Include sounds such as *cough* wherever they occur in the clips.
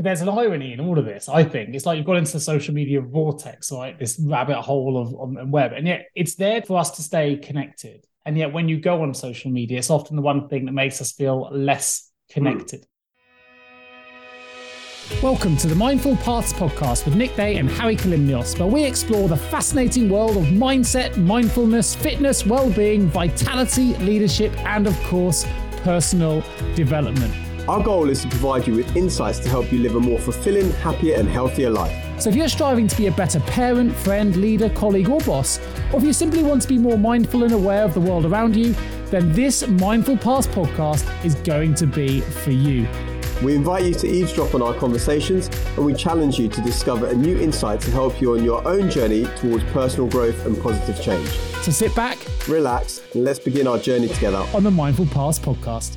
but there's an irony in all of this. I think it's like you've got into the social media vortex, right? This rabbit hole of on web, and yet it's there for us to stay connected. And yet, when you go on social media, it's often the one thing that makes us feel less connected. Mm. Welcome to the Mindful Paths podcast with Nick Day and Hari Kalymnios, where we explore the fascinating world of mindset, mindfulness, fitness, well-being, vitality, leadership, and of course, personal development. Our goal is to provide you with insights to help you live a more fulfilling, happier, and healthier life. So, if you're striving to be a better parent, friend, leader, colleague, or boss, or if you simply want to be more mindful and aware of the world around you, then this Mindful Paths podcast is going to be for you. We invite you to eavesdrop on our conversations and we challenge you to discover a new insight to help you on your own journey towards personal growth and positive change. So sit back, relax, and let's begin our journey together on the Mindful Paths podcast.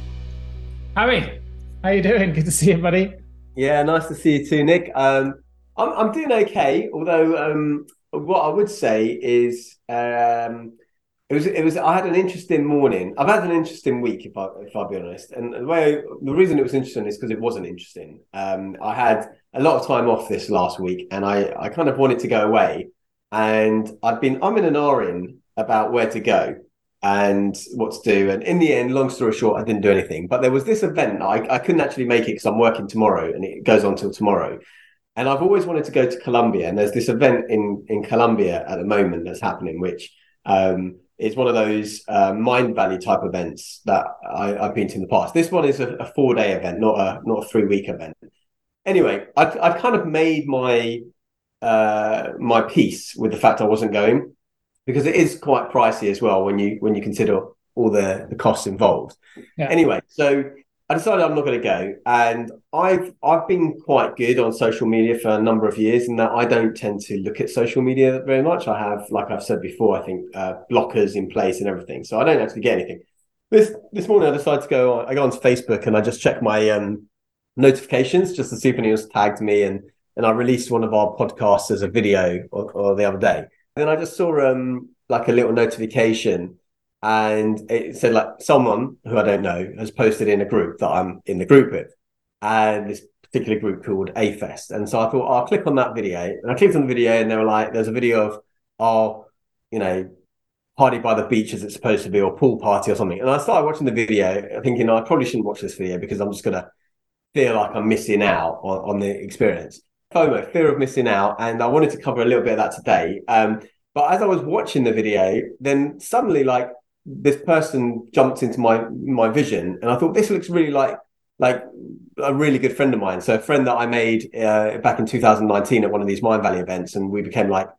Hari, how you doing? Good to see you, buddy. Yeah, nice to see you too, Nick. Um, I'm I'm doing okay. Although um, what I would say is um, it was it was I had an interesting morning. I've had an interesting week, if I if I'll be honest. And the way the reason it was interesting is because it wasn't interesting. Um, I had a lot of time off this last week, and I I kind of wanted to go away, and I've been I'm in an R in about where to go and what to do. And in the end, long story short, I didn't do anything. But there was this event. I, I couldn't actually make it because I'm working tomorrow and it goes on till tomorrow. And I've always wanted to go to Colombia. And there's this event in, in Colombia at the moment that's happening, which um, is one of those uh, Mindvalley type events that I, have been to in the past. This one is a, a four day event, not a not a three week event. Anyway, I've, I've kind of made my uh, my peace with the fact I wasn't going because it is quite pricey as well when you when you consider all the the costs involved. Yeah. Anyway, so I decided I'm not going to go, and I've I've been quite good on social media for a number of years, in that I don't tend to look at social media very much. I have, like I've said before, I think uh, blockers in place and everything, so I don't actually get anything. This this morning I decided to go on. I go onto Facebook and I just check my um, notifications just to see if anyone has tagged me, and and I released one of our podcasts as a video or, or the other day then I just saw um like a little notification and it said like someone who I don't know has posted in a group that I'm in the group with. And this particular group called A Fest. And so I thought I'll click on that video. And I clicked on the video and they were like, there's a video of our, you know, party by the beach as it's supposed to be, or pool party or something. And I started watching the video thinking I probably shouldn't watch this video because I'm just gonna feel like I'm missing out on, on the experience. FOMO, fear of missing out, and I wanted to cover a little bit of that today. Um, but as I was watching the video, then suddenly, like this person jumped into my my vision, and I thought this looks really like like a really good friend of mine. So a friend that I made uh, back in 2019 at one of these Mind Valley events, and we became like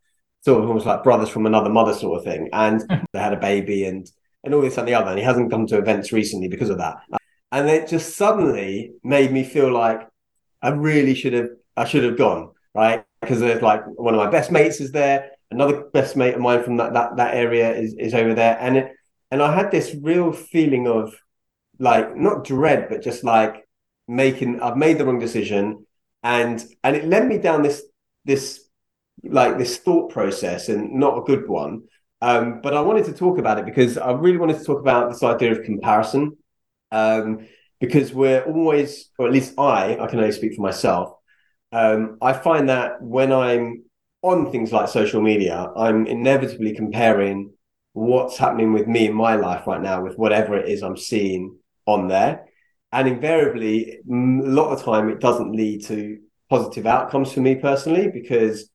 sort of almost like brothers from another mother sort of thing. And *laughs* they had a baby and and all this and the other. And he hasn't come to events recently because of that. And it just suddenly made me feel like I really should have I should have gone right because there's like one of my best mates is there. Another best mate of mine from that that that area is is over there, and it, and I had this real feeling of like not dread, but just like making I've made the wrong decision, and and it led me down this this like this thought process and not a good one. Um, but I wanted to talk about it because I really wanted to talk about this idea of comparison. Um, because we're always, or at least I, I can only speak for myself. Um, I find that when I'm on things like social media, I'm inevitably comparing what's happening with me in my life right now with whatever it is I'm seeing on there. And invariably, a lot of time, it doesn't lead to positive outcomes for me personally because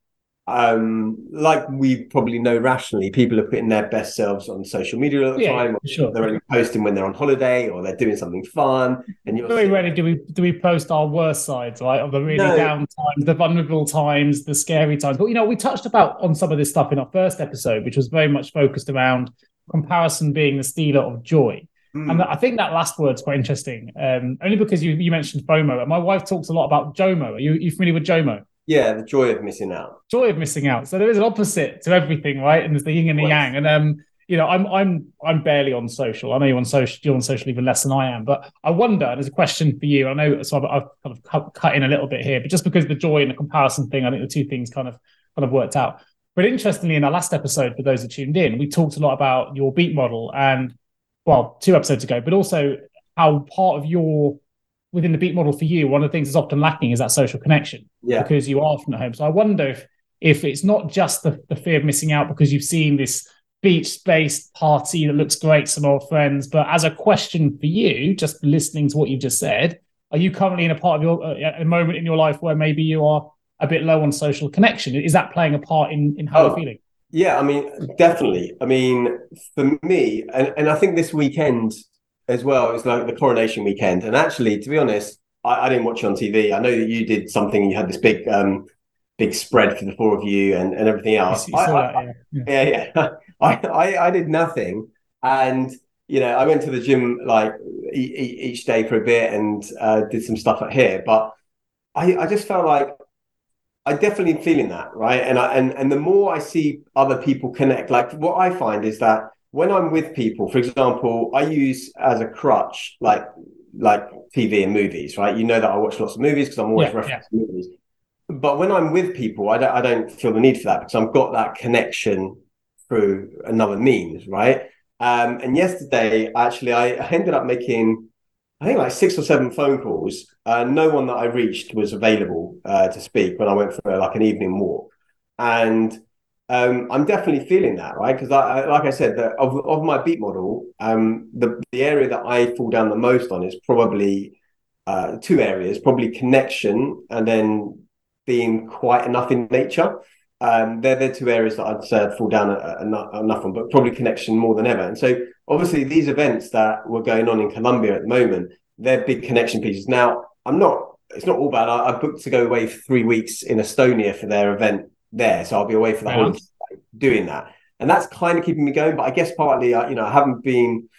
um, like we probably know rationally, people are putting their best selves on social media all the yeah, time. Sure. They're only posting when they're on holiday or they're doing something fun. And you're very rarely do we do we post our worst sides, right? Of the really no. down times, the vulnerable times, the scary times. But you know, we touched about on some of this stuff in our first episode, which was very much focused around comparison being the stealer of joy. Mm. And I think that last word's quite interesting, um, only because you, you mentioned FOMO. And my wife talks a lot about JOMO. Are you, are you familiar with JOMO? Yeah, the joy of missing out. Joy of missing out. So there is an opposite to everything, right? And there's the yin and the yang. And um, you know, I'm I'm I'm barely on social. I know you're on social. You're on social even less than I am. But I wonder. There's a question for you. I know. So I've, I've kind of cut, cut in a little bit here, but just because the joy and the comparison thing, I think the two things kind of kind of worked out. But interestingly, in our last episode, for those that tuned in, we talked a lot about your beat model and well, two episodes ago, but also how part of your within the beat model for you, one of the things that's often lacking is that social connection. Yeah. Because you are from at home. So I wonder if if it's not just the, the fear of missing out because you've seen this beach-based party that looks great, some old friends, but as a question for you, just listening to what you've just said, are you currently in a part of your uh, a moment in your life where maybe you are a bit low on social connection? Is that playing a part in in how Oh. you're feeling? Yeah, I mean, definitely. I mean, for me, and, and I think this weekend as well It's like the coronation weekend. And actually, to be honest, I, I didn't watch it on TV. I know that you did something. You had this big, um, big spread for the four of you and, and everything else. I- I- yeah. yeah. yeah. *laughs* I, I, I did nothing, and you know, I went to the gym like e- e- each day for a bit and uh, did some stuff at here. But I, I just felt like I definitely feeling that right, and I, and and the more I see other people connect, like what I find is that when I'm with people, for example, I use as a crutch like like TV and movies, right? You know that I watch lots of movies because I'm always Yeah, referencing movies. But when I'm with people, I don't I don't feel the need for that because I've got that connection through another means, right? Um, and yesterday, actually, I I ended up making, I think like six or seven phone calls. Uh, no one that I reached was available uh, to speak when I went for like an evening walk, and um, I'm definitely feeling that, right? Because I, I, like I said, that of of my beat model, um, the the area that I fall down the most on is probably uh, two areas, probably connection and then being quite enough in nature. Um, they're the two areas that I'd say I'd fall down enough on, but probably connection more than ever. And so, obviously, these events that were going on in Colombia at the moment, they're big connection pieces. Now, I'm not. It's not all bad. I, I booked to go away for three weeks in Estonia for their event there, so I'll be away for the whole doing that, and that's kind of keeping me going. But I guess partly, uh, you know, I haven't been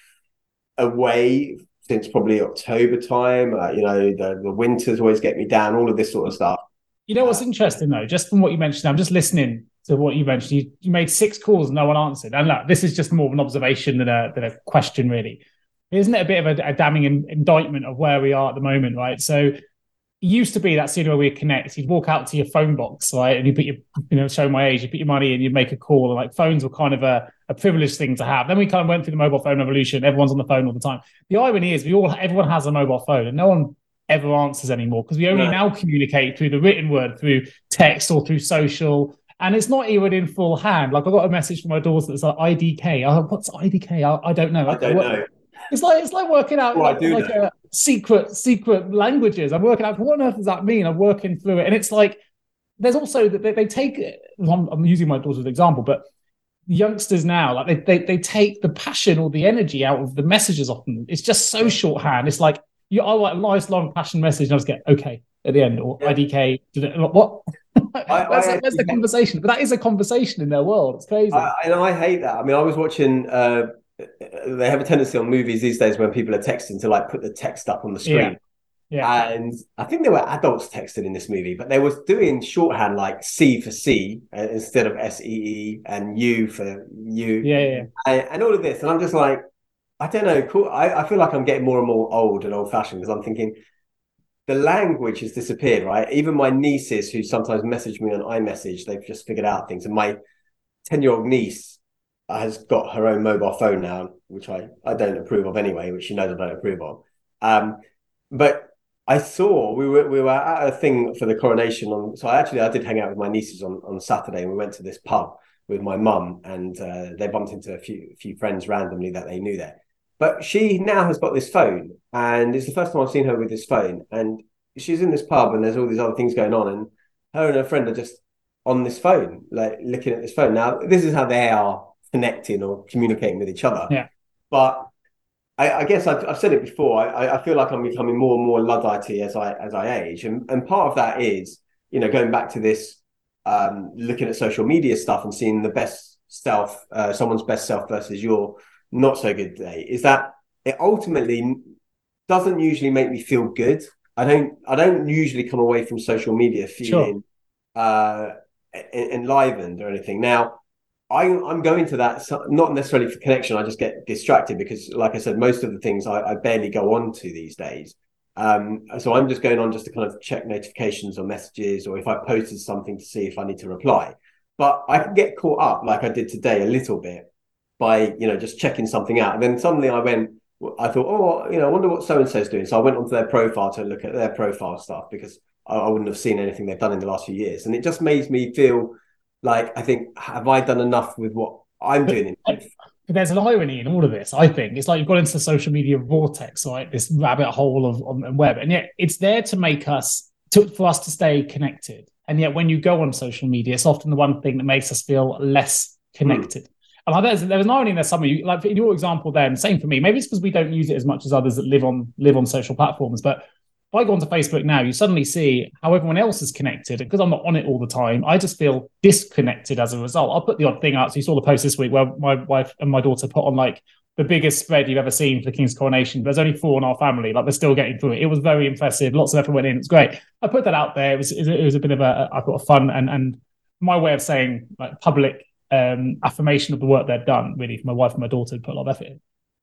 away since probably October time. Uh, you know, the the winters always get me down. All of this sort of stuff. You know what's interesting though, just from what you mentioned, I'm just listening to what you mentioned. You, you made six calls, and no one answered. And look, this is just more of an observation than a than a question, really. Isn't it a bit of a, a damning in, indictment of where we are at the moment, right? So used to be that scene where we connect, you'd walk out to your phone box, right? And you put your, you know, show my age, you put your money in, you'd make a call. And like phones were kind of a, a privileged thing to have. Then we kind of went through the mobile phone revolution. Everyone's on the phone all the time. The irony is we all everyone has a mobile phone and no one ever answers anymore because we only No. now communicate through the written word, through text or through social. And it's not even in full hand. Like I got a message from my daughter that's like IDK. I, what's IDK? I, I don't know. I don't What- know. It's like it's like working out Well, I like, like a secret secret languages. I'm working out what on earth does that mean? I'm working through it, and it's like there's also that they, they take. I'm, I'm using my daughter's example, but youngsters now like they, they they take the passion or the energy out of the messages often. It's just so shorthand. It's like you I write a nice long passion message and I just get okay at the end or Yeah. IDK. What? I where's, the, where's the conversation? But that is a conversation in their world. It's crazy. I, and I hate that. I mean, I was watching. Uh, they have a tendency on movies these days when people are texting to like put the text up on the screen. yeah. And I think there were adults texting in this movie, but they was doing shorthand like C for C uh, instead of S E E and U for U. yeah, yeah, and, and all of this. And I'm just like, I don't know. Cool. I, I feel like I'm getting more and more old and old fashioned because I'm thinking the language has disappeared, right? Even my nieces who sometimes message me on iMessage, they've just figured out things. And my 10 year old niece has got her own mobile phone now, which I, I don't approve of anyway, which she knows I don't approve of. Um, but I saw we were we were at a thing for the coronation on. So I actually I did hang out with my nieces on on Saturday, and we went to this pub with my mum, and uh, they bumped into a few few friends randomly that they knew there. But she now has got this phone, and it's the first time I've seen her with this phone. And she's in this pub, and there's all these other things going on, and her and her friend are just on this phone, like looking at this phone. Now, this is how they are connecting or communicating with each other. Yeah. But I, I guess I've, I've said it before. I, I feel like I'm becoming more and more luddite as I as I age, and and part of that is you know going back to this, um, looking at social media stuff and seeing the best self, uh, someone's best self versus your not so good day. Is that it ultimately doesn't usually make me feel good. I don't I don't usually come away from social media feeling uh, en- enlivened or anything. Now I, I'm going to that so- not necessarily for connection. I just get distracted because, like I said, most of the things I, I barely go on to these days. Um, so I'm just going on just to kind of check notifications or messages, or if I posted something to see if I need to reply. But I can get caught up, like I did today, a little bit by you know just checking something out, and then suddenly I went, I thought, oh, you know, I wonder what so and so's doing. So I went onto their profile to look at their profile stuff because I, I wouldn't have seen anything they've done in the last few years, and it just made me feel like I think, have I done enough with what I'm doing in life? But there's an irony in all of this. I think it's like you've got into the social media vortex, right? This rabbit hole of on web, and yet it's there to make us to, for us to stay connected. And yet, when you go on social media, it's often the one thing that makes us feel less connected. Mm. And like there's, there was an irony in there somewhere. You, like in your example, then same for me. Maybe it's because we don't use it as much as others that live on live on social platforms, but if I go onto Facebook now, you suddenly see how everyone else is connected. And because I'm not on it all the time, I just feel disconnected as a result. I'll put the odd thing out. So you saw the post this week where my wife and my daughter put on like the biggest spread you've ever seen for the King's coronation. There's only four in our family. Like they're still getting through it. It was very impressive. Lots of effort went in. It's great. I put that out there. It was, it was a bit of a, I thought, a fun and, and my way of saying like public um, affirmation of the work they've done, really, for my wife and my daughter to put a lot of effort in.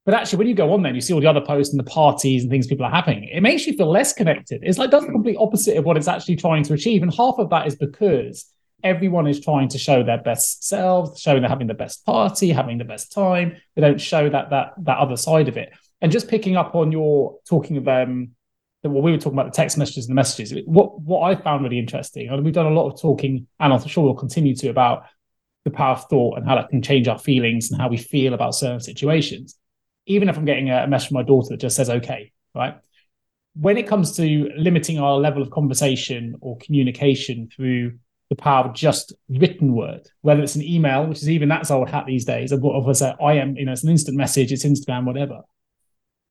But actually, when you go on there and you see all the other posts and the parties and things people are having, it makes you feel less connected. It's like does the complete opposite of what it's actually trying to achieve. And half of that is because everyone is trying to show their best selves, showing they're having the best party, having the best time. They don't show that that that other side of it. And just picking up on your talking of um well, we were talking about the text messages and the messages. What what I found really interesting, and we've done a lot of talking, and I'm sure we'll continue to about the power of thought and how that can change our feelings and how we feel about certain situations even if I'm getting a, message from my daughter that just says okay, right? When it comes to limiting our level of conversation or communication through the power of just written word, whether it's an email, which is even that's old hat these days, of what of uh, I am, you know, it's an instant message, it's Instagram, whatever.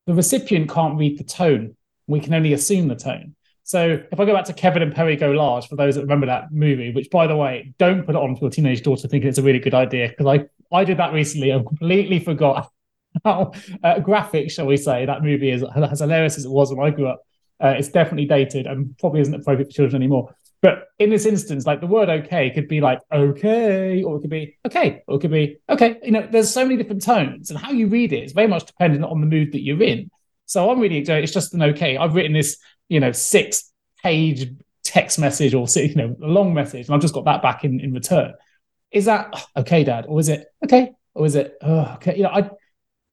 The recipient can't read the tone. We can only assume the tone. So if I go back to Kevin and Perry Go Large, for those that remember that movie, which by the way, don't put it on for your teenage daughter thinking it's a really good idea, because I I did that recently and completely forgot how uh, graphic, shall we say, that movie is as hilarious as it was when I grew up. Uh, it's definitely dated and probably isn't appropriate for children anymore. But in this instance, like the word okay could be like okay, or it could be okay, or it could be okay. You know, there's so many different tones, and how you read it is very much dependent on the mood that you're in. So I'm really it's just an okay. I've written this, you know, six page text message or you know, a long message, and I've just got that back in in return. Is that okay, Dad, or is it okay, or is it oh, okay? You know, I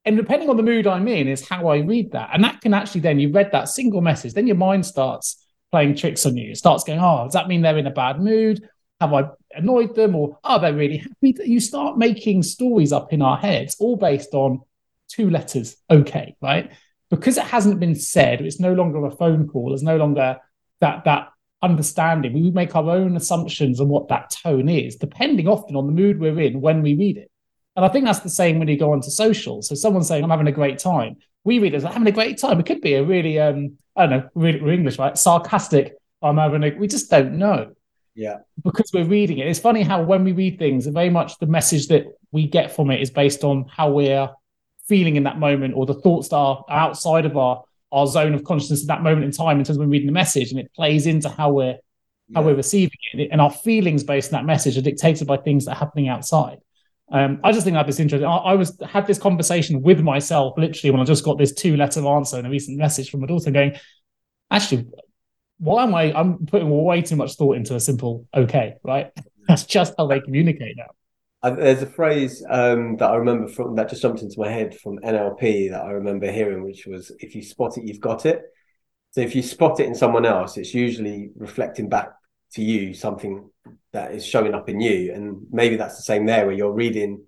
and depending on the mood I'm in, is how I read that. And that can actually then, you read that single message, then your mind starts playing tricks on you. It starts going, oh, does that mean they're in a bad mood? Have I annoyed them? Or are they really happy? You start making stories up in our heads, all based on two letters, okay, right? Because it hasn't been said, it's no longer a phone call, there's no longer that that understanding. We make our own assumptions on what that tone is, depending often on the mood we're in when we read it. And I think that's the same when you go onto social. So someone saying, I'm having a great time. We read it as having a great time. It could be a really, um, I don't know, really, we're English, right? Sarcastic. I'm having a, we just don't know. Yeah. Because we're reading it. It's funny how when we read things, very much the message that we get from it is based on how we're feeling in that moment or the thoughts that are outside of our, our zone of consciousness at that moment in time in terms of when reading the message. And it plays into how we're, how we're receiving it. And our feelings based on that message are dictated by things that are happening outside. Um, I just think that is interesting. I, I, was had this conversation with myself literally when I just got this two letter answer in a recent message from my daughter going, actually, why am I? I'm putting way too much thought into a simple okay, right? *laughs* That's just how they communicate now. There's a phrase um, that I remember from that just jumped into my head from NLP that I remember hearing, which was if you spot it, you've got it. So if you spot it in someone else, it's usually reflecting back to you something that is showing up in you. And maybe that's the same there where you're reading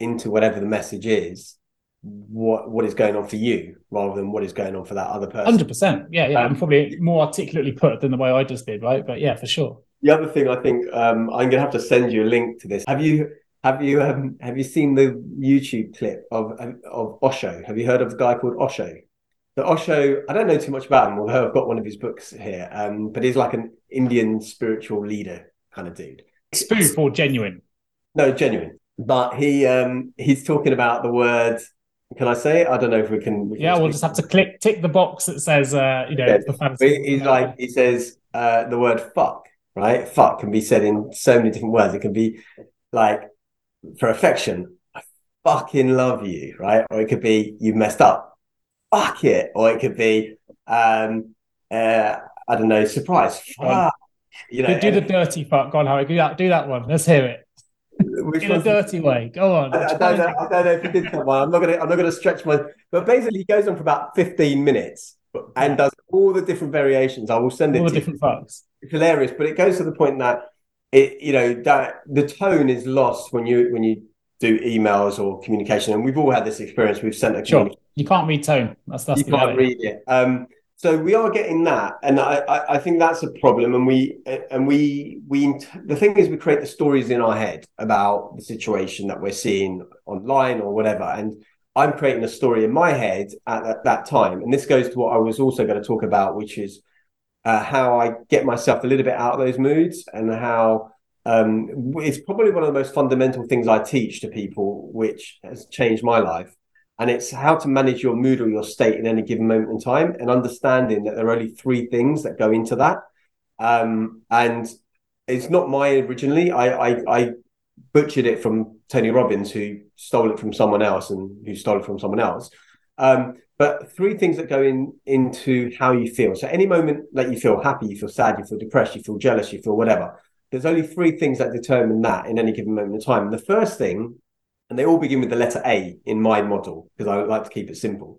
into whatever the message is what what is going on for you rather than what is going on for that other person. 100% yeah yeah. Um, i'm probably more articulately put than the way i just did right? But yeah for sure. The other thing i think um, i'm gonna have to send you a link to this. Have you have you um, have you seen the youtube clip of of osho? Have you heard of the guy called osho? The Osho, I don't know too much about him, although I've got one of his books here. Um, but he's like an Indian spiritual leader kind of dude. Spoof or genuine? No, genuine. But he um, he's talking about the word. Can I say it? I don't know if we can. We yeah, can we'll just have to click tick the box that says uh, you know yeah. the. He's like he says uh, the word fuck. Right, fuck can be said in so many different words. It can be like for affection, I fucking love you, right? Or it could be you messed up, fuck it, or it could be um, uh, I don't know, surprise, fuck, you know, do the dirty part. Go on, Hari. Do that. Do that one. Let's hear it. Which in a dirty way. Go on. I, I don't know. I don't know if he did that one. I'm not gonna. I'm not gonna stretch my. But basically, he goes on for about 15 minutes and does all the different variations. I will send it All the to you. different fucks. It's hilarious, but it goes to the point that it, you know, that the tone is lost when you when you do emails or communication, and we've all had this experience. We've sent a Sure. You can't read tone. That's that's you can't reality. read it. Um, so we are getting that, and I, I, think that's a problem. And we and we we the thing is, we create the stories in our head about the situation that we're seeing online or whatever, and I'm creating a story in my head at that, that time. And this goes to what I was also going to talk about, which is uh, how I get myself a little bit out of those moods, and how um, it's probably one of the most fundamental things I teach to people, which has changed my life and it's how to manage your mood or your state in any given moment in time and understanding that there are only three things that go into that. Um, and it's not mine originally I, I i butchered it from tony robbins who stole it from someone else and who stole it from someone else. Um, but three things that go in into how you feel. So any moment that you feel happy you feel sad you feel depressed you feel jealous you feel whatever there's only three things that determine that in any given moment in time. The first thing and they all begin with the letter A in my model because I like to keep it simple,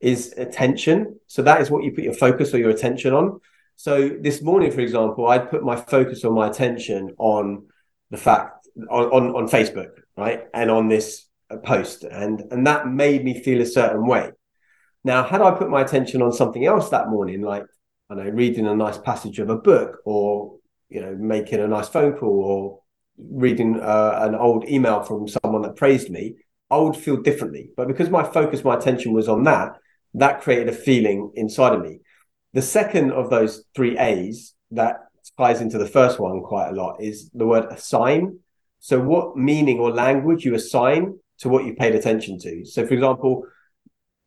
is attention. So that is what you put your focus or your attention on. So this morning, for example, I'd put my focus or my attention on the fact on, on, on Facebook, right? And on this post. And and that made me feel a certain way. Now, had I put my attention on something else that morning, like I know, reading a nice passage of a book or you know, making a nice phone call or reading uh, an old email from someone that praised me, I would feel differently. But because my focus, my attention was on that, that created a feeling inside of me. The second of those three A's that ties into the first one quite a lot is the word assign. So, what meaning or language you assign to what you paid attention to. So, for example,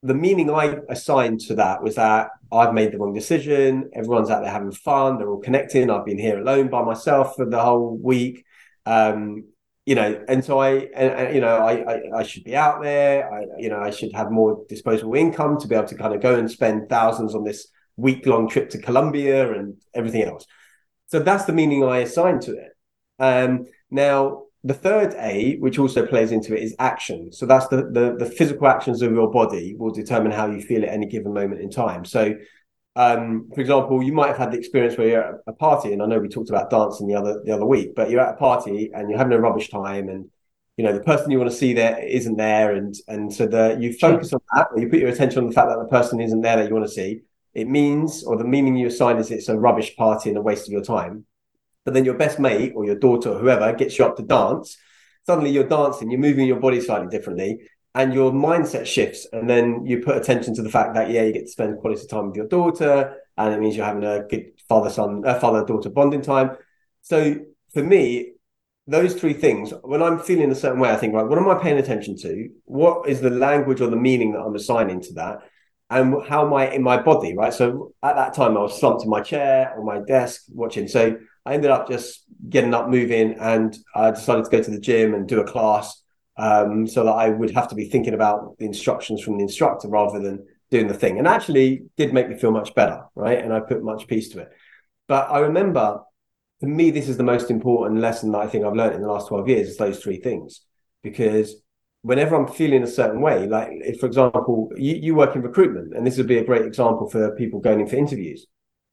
the meaning I assigned to that was that I've made the wrong decision. Everyone's out there having fun. They're all connecting. I've been here alone by myself for the whole week um you know and so i and, and, you know I, I i should be out there. I you know i should have more disposable income to be able to kind of go and spend thousands on this week long trip to colombia and everything else. So that's the meaning i assigned to it. Um now the third a which also plays into it is action. So that's the the, the physical actions of your body will determine how you feel at any given moment in time. So um, for example, you might have had the experience where you're at a party, and I know we talked about dancing the other the other week, but you're at a party and you're having a rubbish time, and you know the person you want to see there isn't there, and and so the you focus on that, or you put your attention on the fact that the person isn't there that you want to see. It means, or the meaning you assign is it's a rubbish party and a waste of your time. But then your best mate or your daughter or whoever gets you up to dance. Suddenly you're dancing, you're moving your body slightly differently, and your mindset shifts and then you put attention to the fact that yeah you get to spend quality time with your daughter and it means you're having a good father son uh, father daughter bonding time. So for me those three things when i'm feeling a certain way i think right what am i paying attention to? What is the language or the meaning that i'm assigning to that? And how am i in my body right? So at that time i was slumped in my chair on my desk watching. So i ended up just getting up moving and i decided to go to the gym and do a class um, so that I would have to be thinking about the instructions from the instructor rather than doing the thing. And actually did make me feel much better, right? And I put much peace to it. But I remember for me, this is the most important lesson that I think I've learned in the last 12 years is those three things. Because whenever I'm feeling a certain way, like if, for example, you, you work in recruitment, and this would be a great example for people going in for interviews.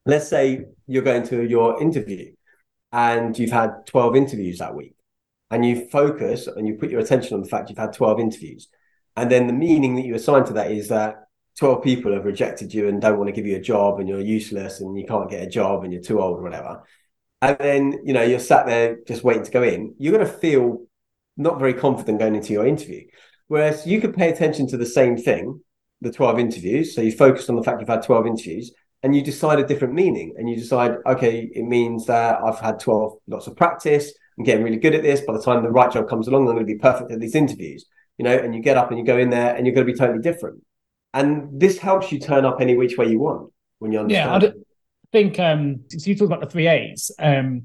Let's say you're going to your interview and you've had 12 interviews that week and you focus and you put your attention on the fact you've had 12 interviews. And then the meaning that you assign to that is that 12 people have rejected you and don't want to give you a job and you're useless and you can't get a job and you're too old or whatever. And then, you know, you're sat there just waiting to go in. You're going to feel not very confident going into your interview. Whereas you could pay attention to the same thing, the 12 interviews. So you focused on the fact you've had 12 interviews and you decide a different meaning and you decide, okay, it means that I've had 12 lots of practice. I'm getting really good at this. By the time the right job comes along, I'm going to be perfect at these interviews, you know, and you get up and you go in there and you're going to be totally different. And this helps you turn up any which way you want when you understand. Yeah, I think um, so you talk about the three A's. Um,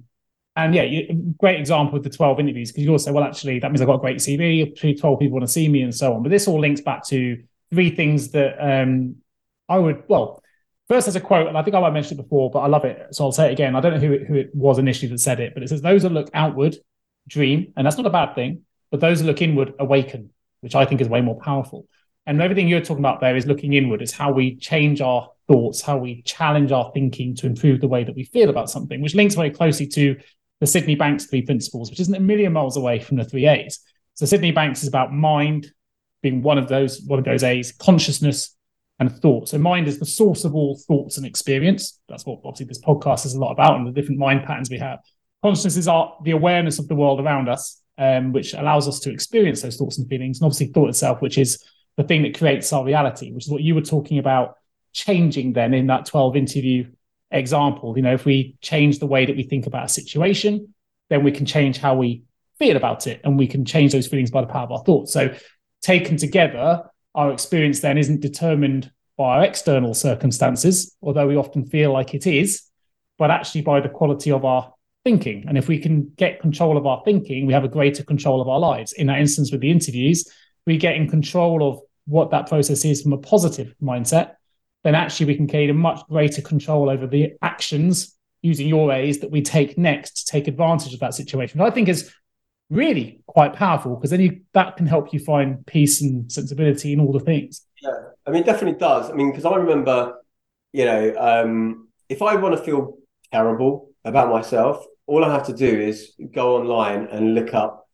and yeah, you, great example with the 12 interviews because you also, well, actually, that means I've got a great CV, 12 people want to see me and so on. But this all links back to three things that um, I would, well, first there's a quote, and I think I might have mentioned it before, but I love it. So I'll say it again. I don't know who it, who it was initially that said it, but it says, Those that look outward dream, and that's not a bad thing. But those who look inward awaken, which I think is way more powerful. And everything you're talking about there is looking inward, is how we change our thoughts, how we challenge our thinking to improve the way that we feel about something, which links very closely to the Sydney Banks three principles, which isn't a million miles away from the three A's. So Sydney Banks is about mind being one of those, one of those A's, consciousness and thought. So mind is the source of all thoughts and experience. That's what obviously this podcast is a lot about and the different mind patterns we have. Consciousness is our the awareness of the world around us, um, which allows us to experience those thoughts and feelings. And obviously thought itself, which is the thing that creates our reality, which is what you were talking about changing then in that 12 interview example. You know, if we change the way that we think about a situation, then we can change how we feel about it and we can change those feelings by the power of our thoughts. So taken together, our experience then isn't determined by our external circumstances, although we often feel like it is, but actually by the quality of our thinking. And if we can get control of our thinking, we have a greater control of our lives. In that instance with the interviews, we get in control of what that process is from a positive mindset, then actually we can gain a much greater control over the actions using your A's that we take next to take advantage of that situation. I think is really quite powerful because then you that can help you find peace and sensibility in all the things. Yeah, I mean, definitely does. I mean, because I remember, you know, um, if I want to feel terrible about myself, all I have to do is go online and look up,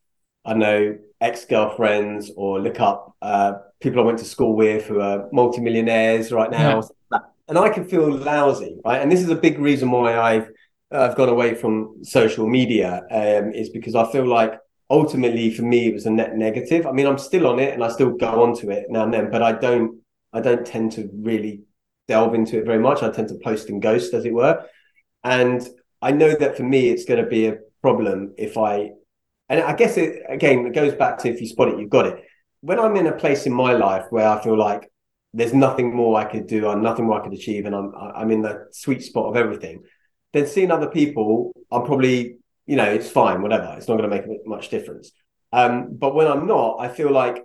I know, ex girlfriends or look up uh, people I went to school with who are multimillionaires right now. Yeah. And I can feel lousy, right? And this is a big reason why I've I've gone away from social media um, is because I feel like ultimately for me it was a net negative. I mean, I'm still on it and I still go onto it now and then, but I don't I don't tend to really delve into it very much. I tend to post and ghost, as it were. And I know that for me, it's going to be a problem if I, and I guess it again, it goes back to if you spot it, you've got it. When I'm in a place in my life where I feel like there's nothing more I could do, or nothing more I could achieve, and I'm I'm in the sweet spot of everything, then seeing other people, I'm probably, you know, it's fine, whatever. It's not going to make much difference. Um, but when I'm not, I feel like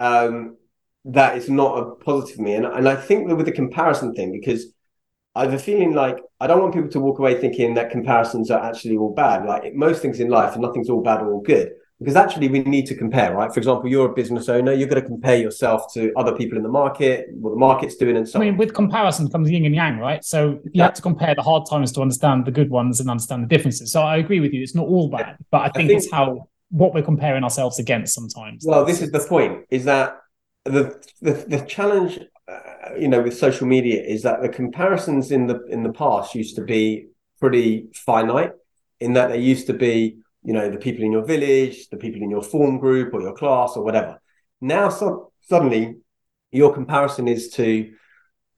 um, that is not a positive me. And, and I think that with the comparison thing, because I have a feeling like I don't want people to walk away thinking that comparisons are actually all bad. Like most things in life, and nothing's all bad or all good. Because actually, we need to compare, right? For example, you're a business owner, you're going to compare yourself to other people in the market, what the market's doing, and so I mean, with comparison comes yin and yang, right? So you yeah. have to compare the hard times to understand the good ones and understand the differences. So I agree with you; it's not all bad, but I think, I think it's how what we're comparing ourselves against sometimes. Well, this is the point: is that the the, the challenge uh, you know with social media is that the comparisons in the in the past used to be pretty finite in that they used to be you know the people in your village the people in your form group or your class or whatever now so, suddenly your comparison is to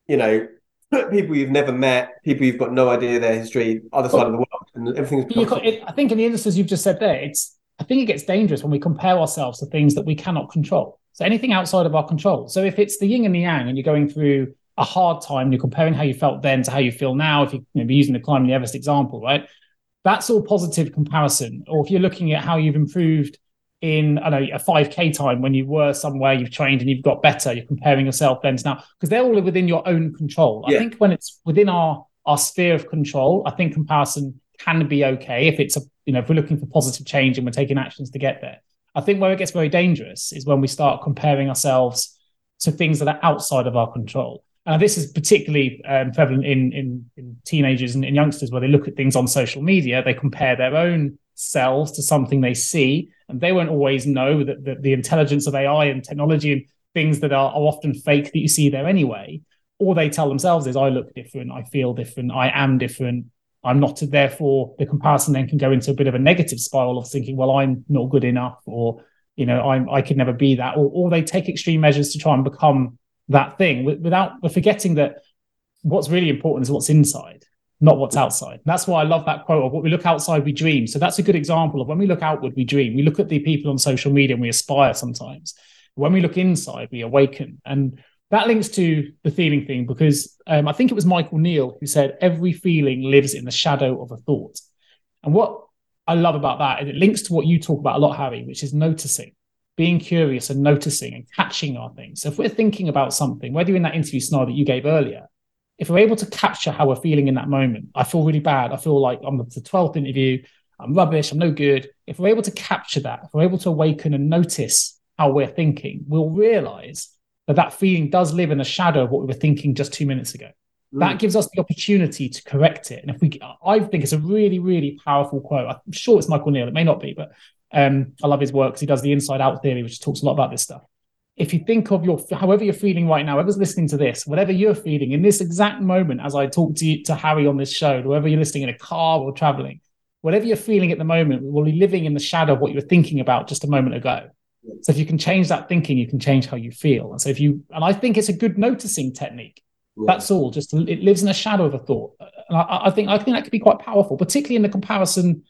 you know people you've never met people you've got no idea their history other side of the world and everything's i think in the instances you've just said there it's i think it gets dangerous when we compare ourselves to things that we cannot control so anything outside of our control. So if it's the yin and the yang, and you're going through a hard time, you're comparing how you felt then to how you feel now. If you, you be using the climbing the Everest example, right? That's all positive comparison. Or if you're looking at how you've improved in I know a 5k time when you were somewhere you've trained and you've got better, you're comparing yourself then to now because they're all within your own control. Yeah. I think when it's within our our sphere of control, I think comparison can be okay if it's a you know if we're looking for positive change and we're taking actions to get there. I think where it gets very dangerous is when we start comparing ourselves to things that are outside of our control. And this is particularly um, prevalent in, in, in teenagers and in youngsters where they look at things on social media, they compare their own selves to something they see, and they won't always know that, that the intelligence of AI and technology and things that are, are often fake that you see there anyway. All they tell themselves is, I look different, I feel different, I am different, I'm not therefore the comparison then can go into a bit of a negative spiral of thinking, well, I'm not good enough, or you know, I'm I could never be that, or, or they take extreme measures to try and become that thing without forgetting that what's really important is what's inside, not what's outside. That's why I love that quote of what we look outside, we dream. So that's a good example of when we look outward, we dream. We look at the people on social media and we aspire sometimes. When we look inside, we awaken. And that links to the feeling thing because um, I think it was Michael Neill who said every feeling lives in the shadow of a thought. And what I love about that, and it links to what you talk about a lot, Hari, which is noticing, being curious and noticing and catching our things. So if we're thinking about something, whether you're in that interview scenario that you gave earlier, if we're able to capture how we're feeling in that moment, I feel really bad. I feel like I'm the 12th interview. I'm rubbish, I'm no good. If we're able to capture that, if we're able to awaken and notice how we're thinking, we'll realize that that feeling does live in the shadow of what we were thinking just two minutes ago. Mm. That gives us the opportunity to correct it. And if we, I think it's a really, really powerful quote. I'm sure it's Michael Neill. It may not be, but um, I love his work because he does the inside out theory, which talks a lot about this stuff. If you think of your, however you're feeling right now, whoever's listening to this, whatever you're feeling in this exact moment, as I talk to you, to Harry on this show, whoever you're listening in a car or traveling, whatever you're feeling at the moment will be living in the shadow of what you were thinking about just a moment ago. So if you can change that thinking, you can change how you feel. And so if you, and I think it's a good noticing technique. Yeah. That's all. Just it lives in the shadow of a thought. And I, I think I think that could be quite powerful, particularly in the comparison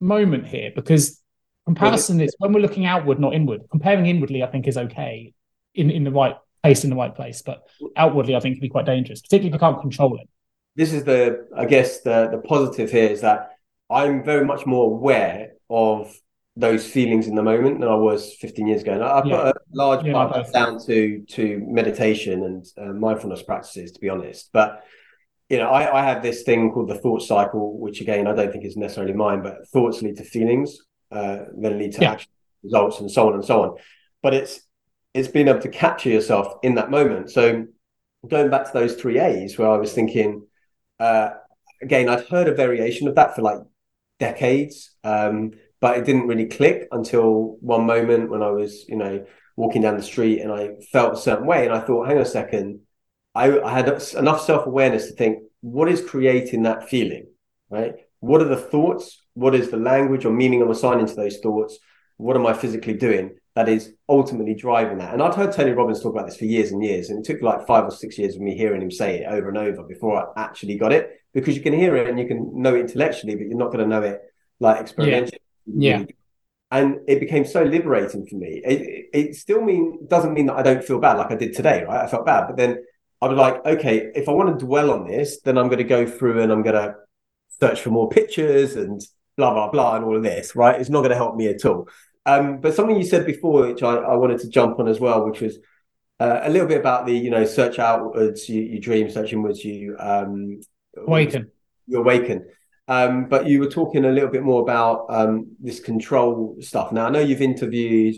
moment here, because Comparison is when we're looking outward, not inward. Comparing inwardly, I think, is okay in, in the right place, in the right place. But outwardly, I think can be quite dangerous, particularly if you can't control it. This is the, I guess, the the positive here is that I'm very much more aware of those feelings in the moment than I was 15 years ago. And I, I yeah. put a large yeah, part down to to meditation and uh, mindfulness practices, to be honest. But you know, I, I have this thing called the thought cycle, which again I don't think is necessarily mine, but thoughts lead to feelings uh, then lead to yeah. action results and so on and so on. But it's it's being able to capture yourself in that moment. So going back to those three A's, where I was thinking, uh, again, I'd heard a variation of that for like decades, um, but it didn't really click until one moment when I was, you know, walking down the street and I felt a certain way, and I thought, hang on a second, I, I had enough self awareness to think, what is creating that feeling, right? What are the thoughts? What is the language or meaning I'm assigning to those thoughts? What am I physically doing that is ultimately driving that? And I'd heard Tony Robbins talk about this for years and years, and it took like five or six years of me hearing him say it over and over before I actually got it. Because you can hear it and you can know it intellectually, but you're not going to know it like experientially. Yeah. yeah. And it became so liberating for me. It, it still mean doesn't mean that I don't feel bad like I did today, right? I felt bad, but then I was like, okay, if I want to dwell on this, then I'm going to go through and I'm going to search for more pictures and blah blah blah and all of this, right? It's not going to help me at all. Um, but something you said before, which I, I wanted to jump on as well, which was uh, a little bit about the you know search outwards, you, you dream, search inwards, you um, awaken, you awaken. Um, but you were talking a little bit more about um, this control stuff. Now I know you've interviewed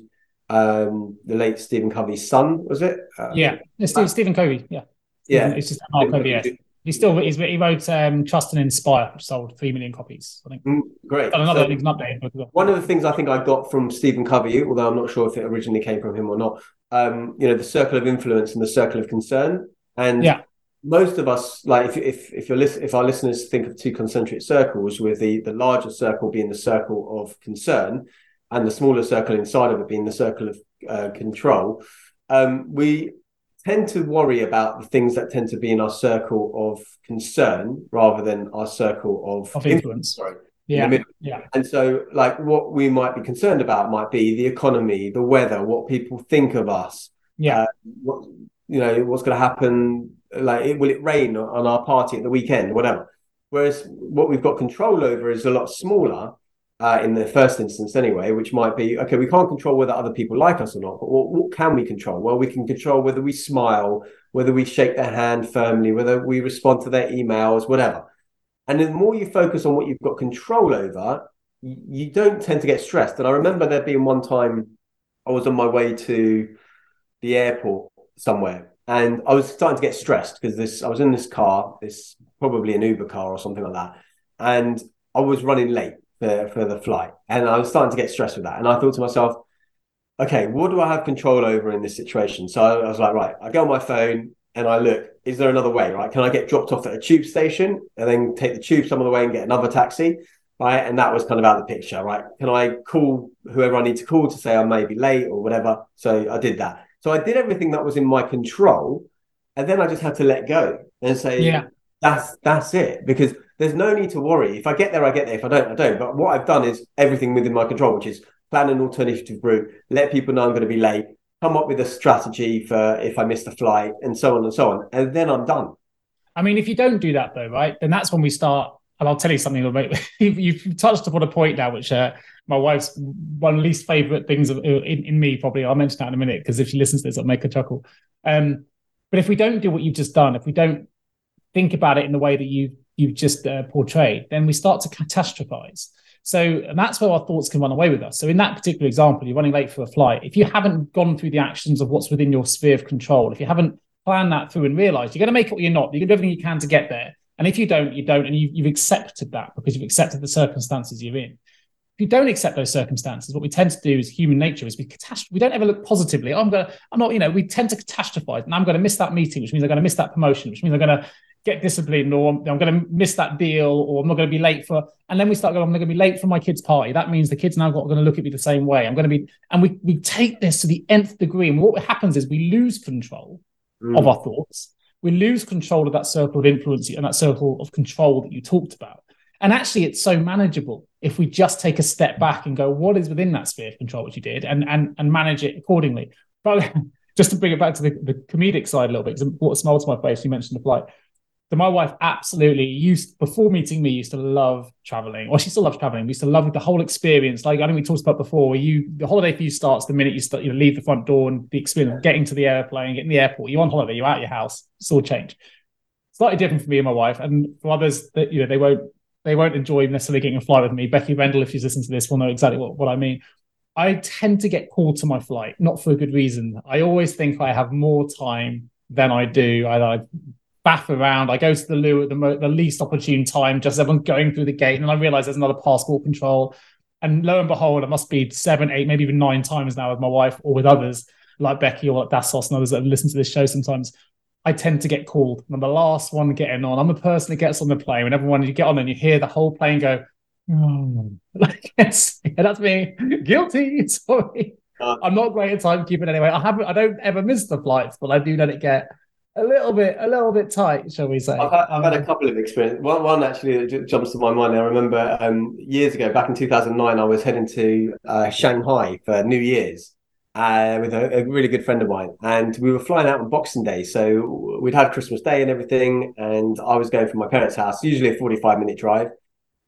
um, the late Stephen Covey's son, was it? Uh, yeah, it's Stephen Covey. Yeah, yeah, it's just Mark Covey. He still he's, he wrote um, Trust and Inspire, which sold three million copies. I think. Mm, great. Another so, update. One of the things I think I got from Stephen Covey, although I'm not sure if it originally came from him or not, um, you know, the circle of influence and the circle of concern, and yeah. Most of us, like if if if you're if our listeners think of two concentric circles, with the the larger circle being the circle of concern, and the smaller circle inside of it being the circle of uh, control, um, we tend to worry about the things that tend to be in our circle of concern rather than our circle of, of influence. Sorry. Yeah. Yeah. And so, like, what we might be concerned about might be the economy, the weather, what people think of us. Yeah. Uh, what, you know, what's going to happen? Like, will it rain on our party at the weekend, whatever. Whereas what we've got control over is a lot smaller uh, in the first instance anyway, which might be okay, we can't control whether other people like us or not, but what, what, can we control? Well, we can control whether we smile, whether we shake their hand firmly, whether we respond to their emails, whatever. And the more you focus on what you've got control over, you, don't tend to get stressed. And I remember there being one time I was on my way to the airport somewhere and I was starting to get stressed because this I was in this car, this probably an Uber car or something like that. And I was running late for, for the flight. And I was starting to get stressed with that. And I thought to myself, okay, what do I have control over in this situation? So I was like, right, I go on my phone and I look, is there another way, right? Can I get dropped off at a tube station and then take the tube some of the way and get another taxi? Right. And that was kind of out of the picture, right? Can I call whoever I need to call to say I may be late or whatever? So I did that. So I did everything that was in my control. And then I just had to let go and say, yeah, that's that's it. Because there's no need to worry. If I get there, I get there. If I don't, I don't. But what I've done is everything within my control, which is plan an alternative route, let people know I'm going to be late, come up with a strategy for if I miss the flight, and so on and so on. And then I'm done. I mean, if you don't do that though, right, then that's when we start. And I'll tell you something. *laughs* You've touched upon a point now, which uh, my wife's one least favorite things in, in me. Probably I'll mention that in a minute because if she listens to this, I'll make her chuckle. Um, but if we don't do what you've just done, if we don't think about it in the way that you you've just uh, portrayed, then we start to catastrophize. So that's where our thoughts can run away with us. So in that particular example, you're running late for a flight. If you haven't gone through the actions of what's within your sphere of control, if you haven't planned that through and realized you're going to make it or you're not, you're going to do everything you can to get there. And if you don't, you don't, and you, you've accepted that because you've accepted the circumstances you're in. If you don't accept those circumstances, what we tend to do is human nature is we catastrophe. We don't ever look positively. Oh, I'm to, I'm not, you know, we tend to catastrophize and I'm going to miss that meeting, which means I'm going to miss that promotion, which means I'm going to get disciplined or I'm, going to miss that deal or I'm not going to be late for, and then we start going, I'm going to be late for my kid's party. That means the kids now got, going to look at me the same way. I'm going to be, and we, we take this to the nth degree. And what happens is we lose control mm. of our thoughts. We lose control of that circle of influence and that circle of control that you talked about. And actually, it's so manageable if we just take a step back and go, what is within that sphere of control, which you did, and and and manage it accordingly. *laughs* But just to bring it back to the, the comedic side a little bit, because it brought a smile to my face. You mentioned the flight. My wife absolutely used before meeting me used to love traveling, or she still loves traveling. We used to love the whole experience. Like I think we talked about before, where you the holiday for you starts the minute you start, you know, leave the front door and the experience of getting to the airplane, getting the airport. You're on holiday, you're out your house. It's all changed. Slightly different for me and my wife, and for others that you know they won't they won't enjoy necessarily getting a flight with me. Becky Rendell, if she's listening to this, will know exactly what, what I mean. I tend to get called to my flight, not for a good reason. I always think I have more time than I do. I, I baff around. I go to the loo at the, mo- the least opportune time, just as everyone's going through the gate, and I realize there's another passport control. And lo and behold, it must be seven, eight, maybe even nine times now with my wife or with others like Becky or like Dassos and others that listen to this show sometimes. I tend to get called. I'm the last one getting on. I'm the person that gets on the plane. When everyone you get on and you hear the whole plane go, oh, *laughs* like yes, yeah, that's me. *laughs* Guilty. *laughs* Sorry. Uh, I'm not great at timekeeping anyway. I haven't. I don't ever miss the flights, but I do let it get a little bit, a little bit tight, shall we say? I've had, I've had a couple of experiences. One, one actually that jumps to my mind. I remember um, years ago, back in 2009, I was heading to uh, Shanghai for New Year's uh, with a, a, really good friend of mine, and we were flying out on Boxing Day. So we'd had Christmas Day and everything, and I was going from my parents' house, usually a 45 minute drive,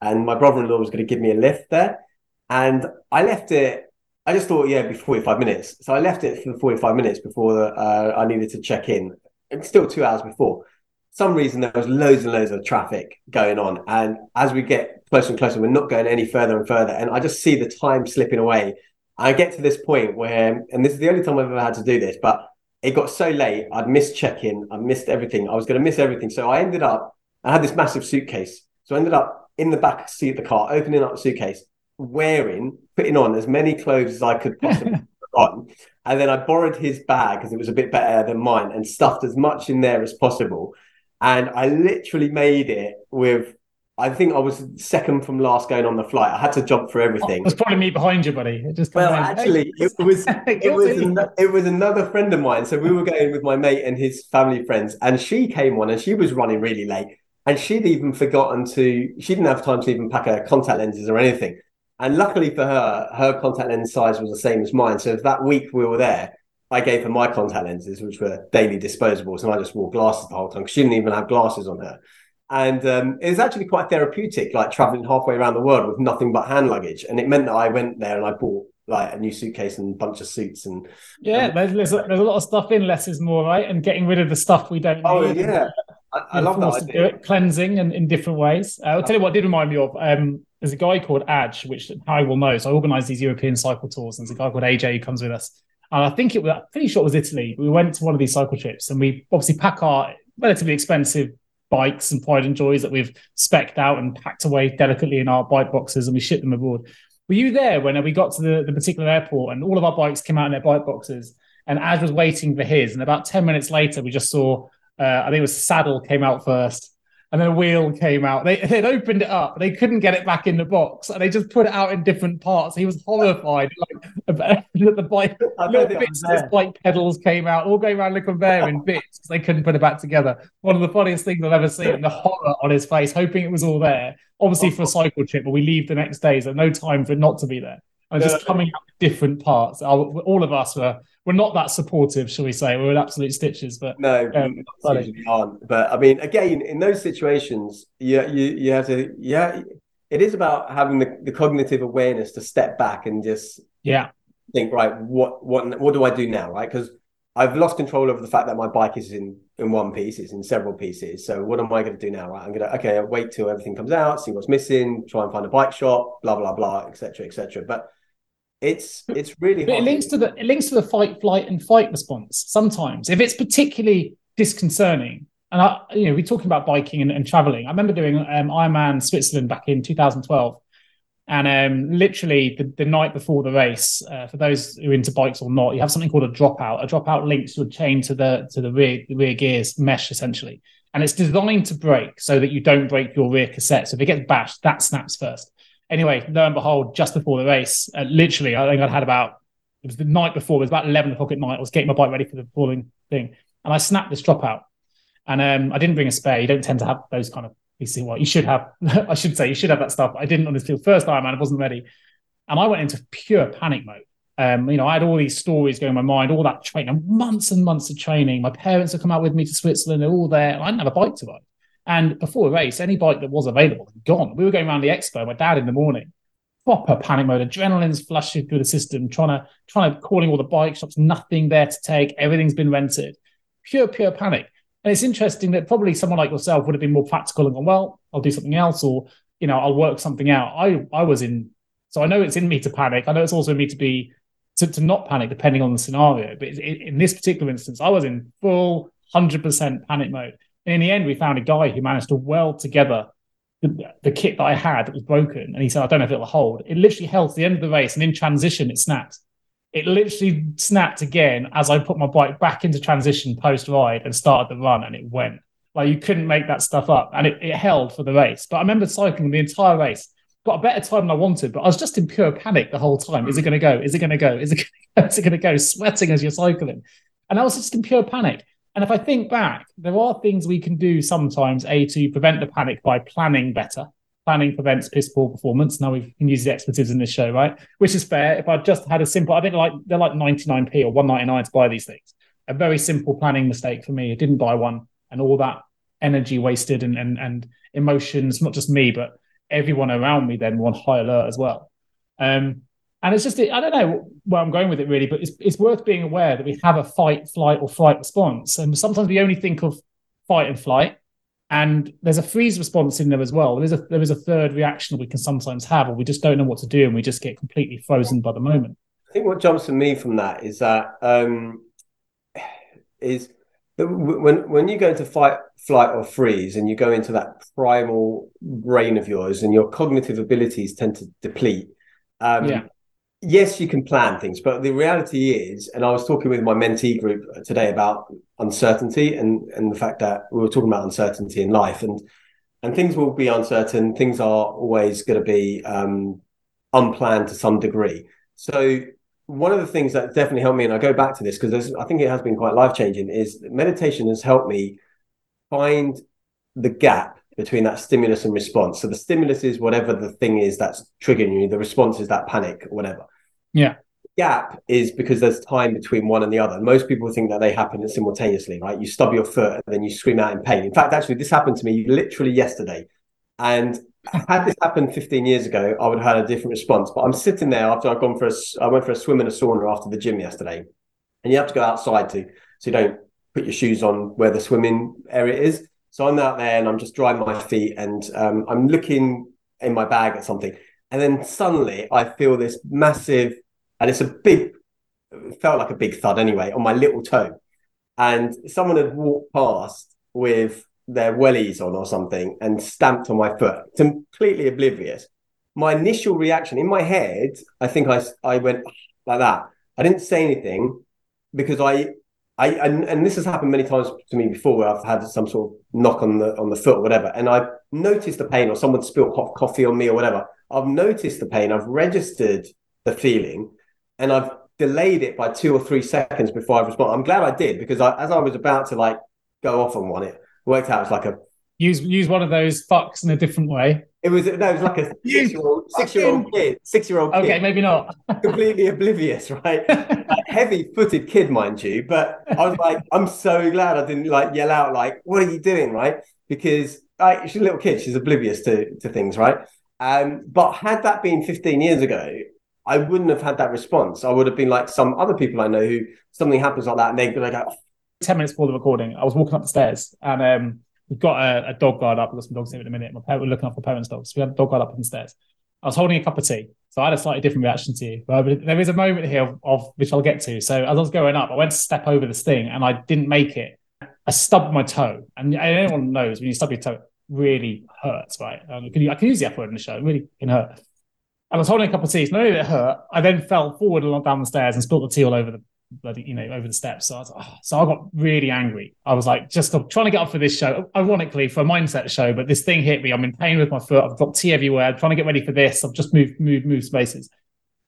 and my brother-in-law was going to give me a lift there, and I left it. I just thought, yeah, it'd be 45 minutes. So I left it for 45 minutes before uh, I needed to check in it's still two hours before. Some reason there was loads and loads of traffic going on, and as we get closer and closer, we're not going any further and further. And I just see the time slipping away. I get to this point where, and this is the only time I've ever had to do this, but it got so late, I'd missed check-in, I missed everything. I was going to miss everything, so I ended up. I had this massive suitcase, so I ended up in the back seat of the car, opening up the suitcase, wearing, putting on as many clothes as I could possibly *laughs* on. And then I borrowed his bag because it was a bit better than mine and stuffed as much in there as possible. And I literally made it with I think I was second from last going on the flight. I had to jump for everything. Oh, it was probably me behind you, buddy. It just well, actually, it *laughs* was it was an, it was another friend of mine. So we were going with my mate and his family friends, and she came on, and she was running really late, and she'd even forgotten to. She didn't have time to even pack her contact lenses or anything. And luckily for her, her contact lens size was the same as mine. So if that week we were there, I gave her my contact lenses, which were daily disposables, and I just wore glasses the whole time because she didn't even have glasses on her. And um, it was actually quite therapeutic, like traveling halfway around the world with nothing but hand luggage. And it meant that I went there and I bought like a new suitcase and a bunch of suits and yeah, there's there's a, there's a lot of stuff in less is more, right? And getting rid of the stuff we don't. Oh need. yeah, I, I love that idea. Cleansing and in different ways. Uh, I'll tell you what did remind me of. Um, there's a guy called AJ, which I will know. So I organise these European cycle tours, and there's a guy called AJ who comes with us. And I think it was pretty sure it was Italy. We went to one of these cycle trips, and we obviously pack our relatively expensive bikes and pride and joys that we've specced out and packed away delicately in our bike boxes, and we ship them abroad. Were you there when we got to the, the particular airport and all of our bikes came out in their bike boxes? And AJ was waiting for his, and about ten minutes later, we just saw uh, I think it was saddle came out first, and then a wheel came out. They they'd opened it up, they couldn't get it back in the box, and they just put it out in different parts. He was horrified, *laughs* like the bike, little bits of his bike pedals came out, all going around the conveyor in bits because they couldn't put it back together. One of the funniest things I've ever seen. The horror on his face, hoping it was all there. Obviously for a cycle trip, but we leave the next day, so no time for it not to be there. And just coming out with different parts. All of us were we're not that supportive, shall we say? We're in absolute stitches, but no, um, aren't. But I mean, again, in those situations, you you you have to yeah. It is about having the, the cognitive awareness to step back and just yeah think right what what what do I do now right because I've lost control over the fact that my bike is in in one piece, it's in several pieces. So what am I going to do now? Right, I'm going to okay, I'll wait till everything comes out, see what's missing, try and find a bike shop, blah blah blah, etc. etc. But it's it's really but it links to the it links to the fight, flight, and fight response. Sometimes, if it's particularly disconcerting, and I, you know, we're talking about biking and, and traveling. I remember doing um, Ironman Switzerland back in 2012, and um, literally the, the, night before the race, uh, for those who are into bikes or not, you have something called a dropout. A dropout links your chain to the to the rear the rear gears mesh essentially, and it's designed to break so that you don't break your rear cassette. So if it gets bashed, that snaps first. Anyway, lo and behold, just before the race, uh, literally, I think I'd had about it was the night before. It was about eleven o'clock at night. I was getting my bike ready for the falling thing, and I snapped this dropout. And um, I didn't bring a spare. You don't tend to have those kind of see what you should have. *laughs* I should say you should have that stuff. I didn't on this field first Ironman. I wasn't ready, and I went into pure panic mode. Um, you know, I had all these stories going in my mind, all that training, months and months of training. My parents had come out with me to Switzerland; they're all there. I didn't have a bike to ride. And before the race, any bike that was available was gone. We were going around the expo. My dad in the morning, proper panic mode. Adrenaline's flushing through the system, trying to trying to calling all the bike shops. Nothing there to take. Everything's been rented. Pure, pure panic. And it's interesting that probably someone like yourself would have been more practical and gone, well, I'll do something else, or you know, I'll work something out. I I was in, so I know it's in me to panic. I know it's also in me to be to, to not panic depending on the scenario. But in this particular instance, I was in full hundred percent panic mode. And in the end, we found a guy who managed to weld together the, the, kit that I had that was broken. And he said, I don't know if it'll hold. It literally held to the end of the race, and in transition, it snapped it literally snapped again as I put my bike back into transition post ride and started the run, and it went. Like you couldn't make that stuff up, and it, it held for the race. But I remember cycling the entire race, got a better time than I wanted, but I was just in pure panic the whole time. Is it going to go? Is it going to go? Is it *laughs* is it going to go? Sweating as you're cycling, and I was just in pure panic. And if I think back, there are things we can do sometimes, a to prevent the panic by planning better planning prevents piss poor performance. Now we can use the expletives in this show, right? Which is fair. If I just had a simple, I think like they're like 99p or 199 to buy these things. A very simple planning mistake for me. I didn't buy one, and all that energy wasted and and and emotions, not just me, but everyone around me then were on high alert as well. Um, and it's just, I don't know where I'm going with it really, but it's, it's worth being aware that we have a fight, flight, or flight response. And sometimes we only think of fight and flight and there's a freeze response in there as well. There is a there is a third reaction we can sometimes have, or we just don't know what to do, and we just get completely frozen by the moment. I think what jumps to me from that is that um, is that when when you go into fight, flight, or freeze, and you go into that primal brain of yours, and your cognitive abilities tend to deplete. Um, yeah yes, you can plan things, but the reality is, and I was talking with my mentee group today about uncertainty and and the fact that we were talking about uncertainty in life, and and things will be uncertain. Things are always going to be um, unplanned to some degree. So one of the things that definitely helped me, and I go back to this because I think it has been quite life changing, is meditation has helped me find the gap between that stimulus and response. So the stimulus is whatever the thing is that's triggering you. The response is that panic or whatever. Yeah. Gap is because there's time between one and the other. Most people think that they happen simultaneously, right? You stub your foot and then you scream out in pain. In fact, actually, this happened to me literally yesterday. And had this happened 15 years ago, I would have had a different response. But I'm sitting there after I've gone for a, I went for a swim in a sauna after the gym yesterday. And you have to go outside to, so you don't put your shoes on where the swimming area is. So I'm out there and I'm just drying my feet and um, I'm looking in my bag at something. And then suddenly I feel this massive, and it's a big, it felt like a big thud anyway, on my little toe. And someone had walked past with their wellies on or something and stamped on my foot, completely oblivious. My initial reaction in my head, I think I, I went like that. I didn't say anything because I I and, and this has happened many times to me before where I've had some sort of knock on the on the foot or whatever, and I've noticed the pain or someone spilled hot coffee on me or whatever. I've noticed the pain, I've registered the feeling, and I've delayed it by two or three seconds before I respond. I'm glad I did because I, as I was about to like go off on one, it worked out as like a use use one of those fucks in a different way. It was no, it was like a six year old six year old kid, six year old kid. Okay, maybe not. *laughs* completely oblivious, right? Heavy footed kid, mind you. But I was like, I'm so glad I didn't like yell out like, "What are you doing?" Right? Because like, she's a little kid, she's oblivious to to things, right? Um, but had that been 15 years ago, I wouldn't have had that response. I would have been like some other people I know who something happens like that and they'd be like, oh. 10 minutes before the recording, I was walking up the stairs and um, we've got a, a, dog guard up. We've got some dogs in the minute. My parents were looking after parents' dogs. We had a dog guard up on the stairs. I was holding a cup of tea. So I had a slightly different reaction to you. But there is a moment here of, of, which I'll get to. So as I was going up, I went to step over this thing and I didn't make it. I stubbed my toe. And anyone knows when you stub your toe, it really hurts, right? Um, I can use the F word in the show. It really can hurt. And I was holding a cup of tea. So not only it hurt, I then fell forward along down the stairs and spilled the tea all over the bloody, you know, over the steps. So I was, oh. so I got really angry. I was like, just trying to get up for this show, ironically for a mindset show, but this thing hit me. I'm in pain with my foot. I've got tea everywhere. I'm trying to get ready for this. I've just moved, moved, moved spaces.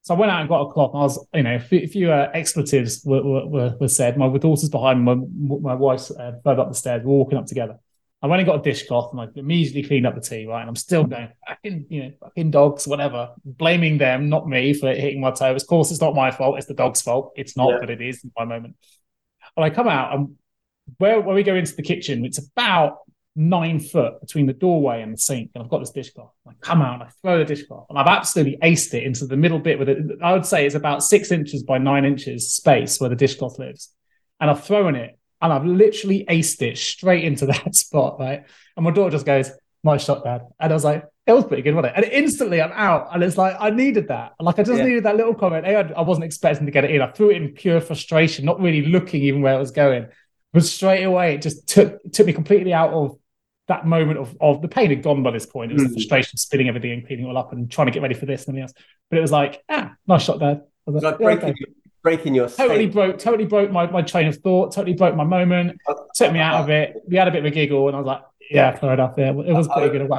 So I went out and got a cloth. I was, you know, a few, a few uh, expletives were, were, were, said. My daughter's behind me. My, my wife's uh, further up the stairs. We're walking up together. I went and got a dishcloth and I immediately cleaned up the tea, right? And I'm still going, fucking, you know, fucking dogs, whatever, blaming them, not me for hitting my toe. Of course, it's not my fault. It's the dog's fault. It's not, yeah. but it is in my moment. And I come out and where, where we go into the kitchen, it's about nine foot between the doorway and the sink. And I've got this dishcloth. I come out and I throw the dishcloth and I've absolutely aced it into the middle bit with it. I would say it's about six inches by nine inches space where the dishcloth lives. And I've thrown it and I've literally aced it straight into *laughs* that spot, right? And my daughter just goes, "Nice shot, Dad." And I was like, "It was pretty good, wasn't it?" And instantly, I'm out, and it's like I needed that. Like I just yeah. needed that little comment. I wasn't expecting to get it in. I threw it in pure frustration, not really looking even where it was going. But straight away, it just took took me completely out of that moment of, of the pain had gone by this point. It was mm. the frustration, spinning everything and cleaning it all up and trying to get ready for this and everything else. But it was like, ah, nice shot, Dad. Like, like breaking, okay breaking your totally state. broke totally broke my, my train of thought totally broke my moment took me out of it we had a bit of a giggle and i was like yeah fair enough yeah it was pretty good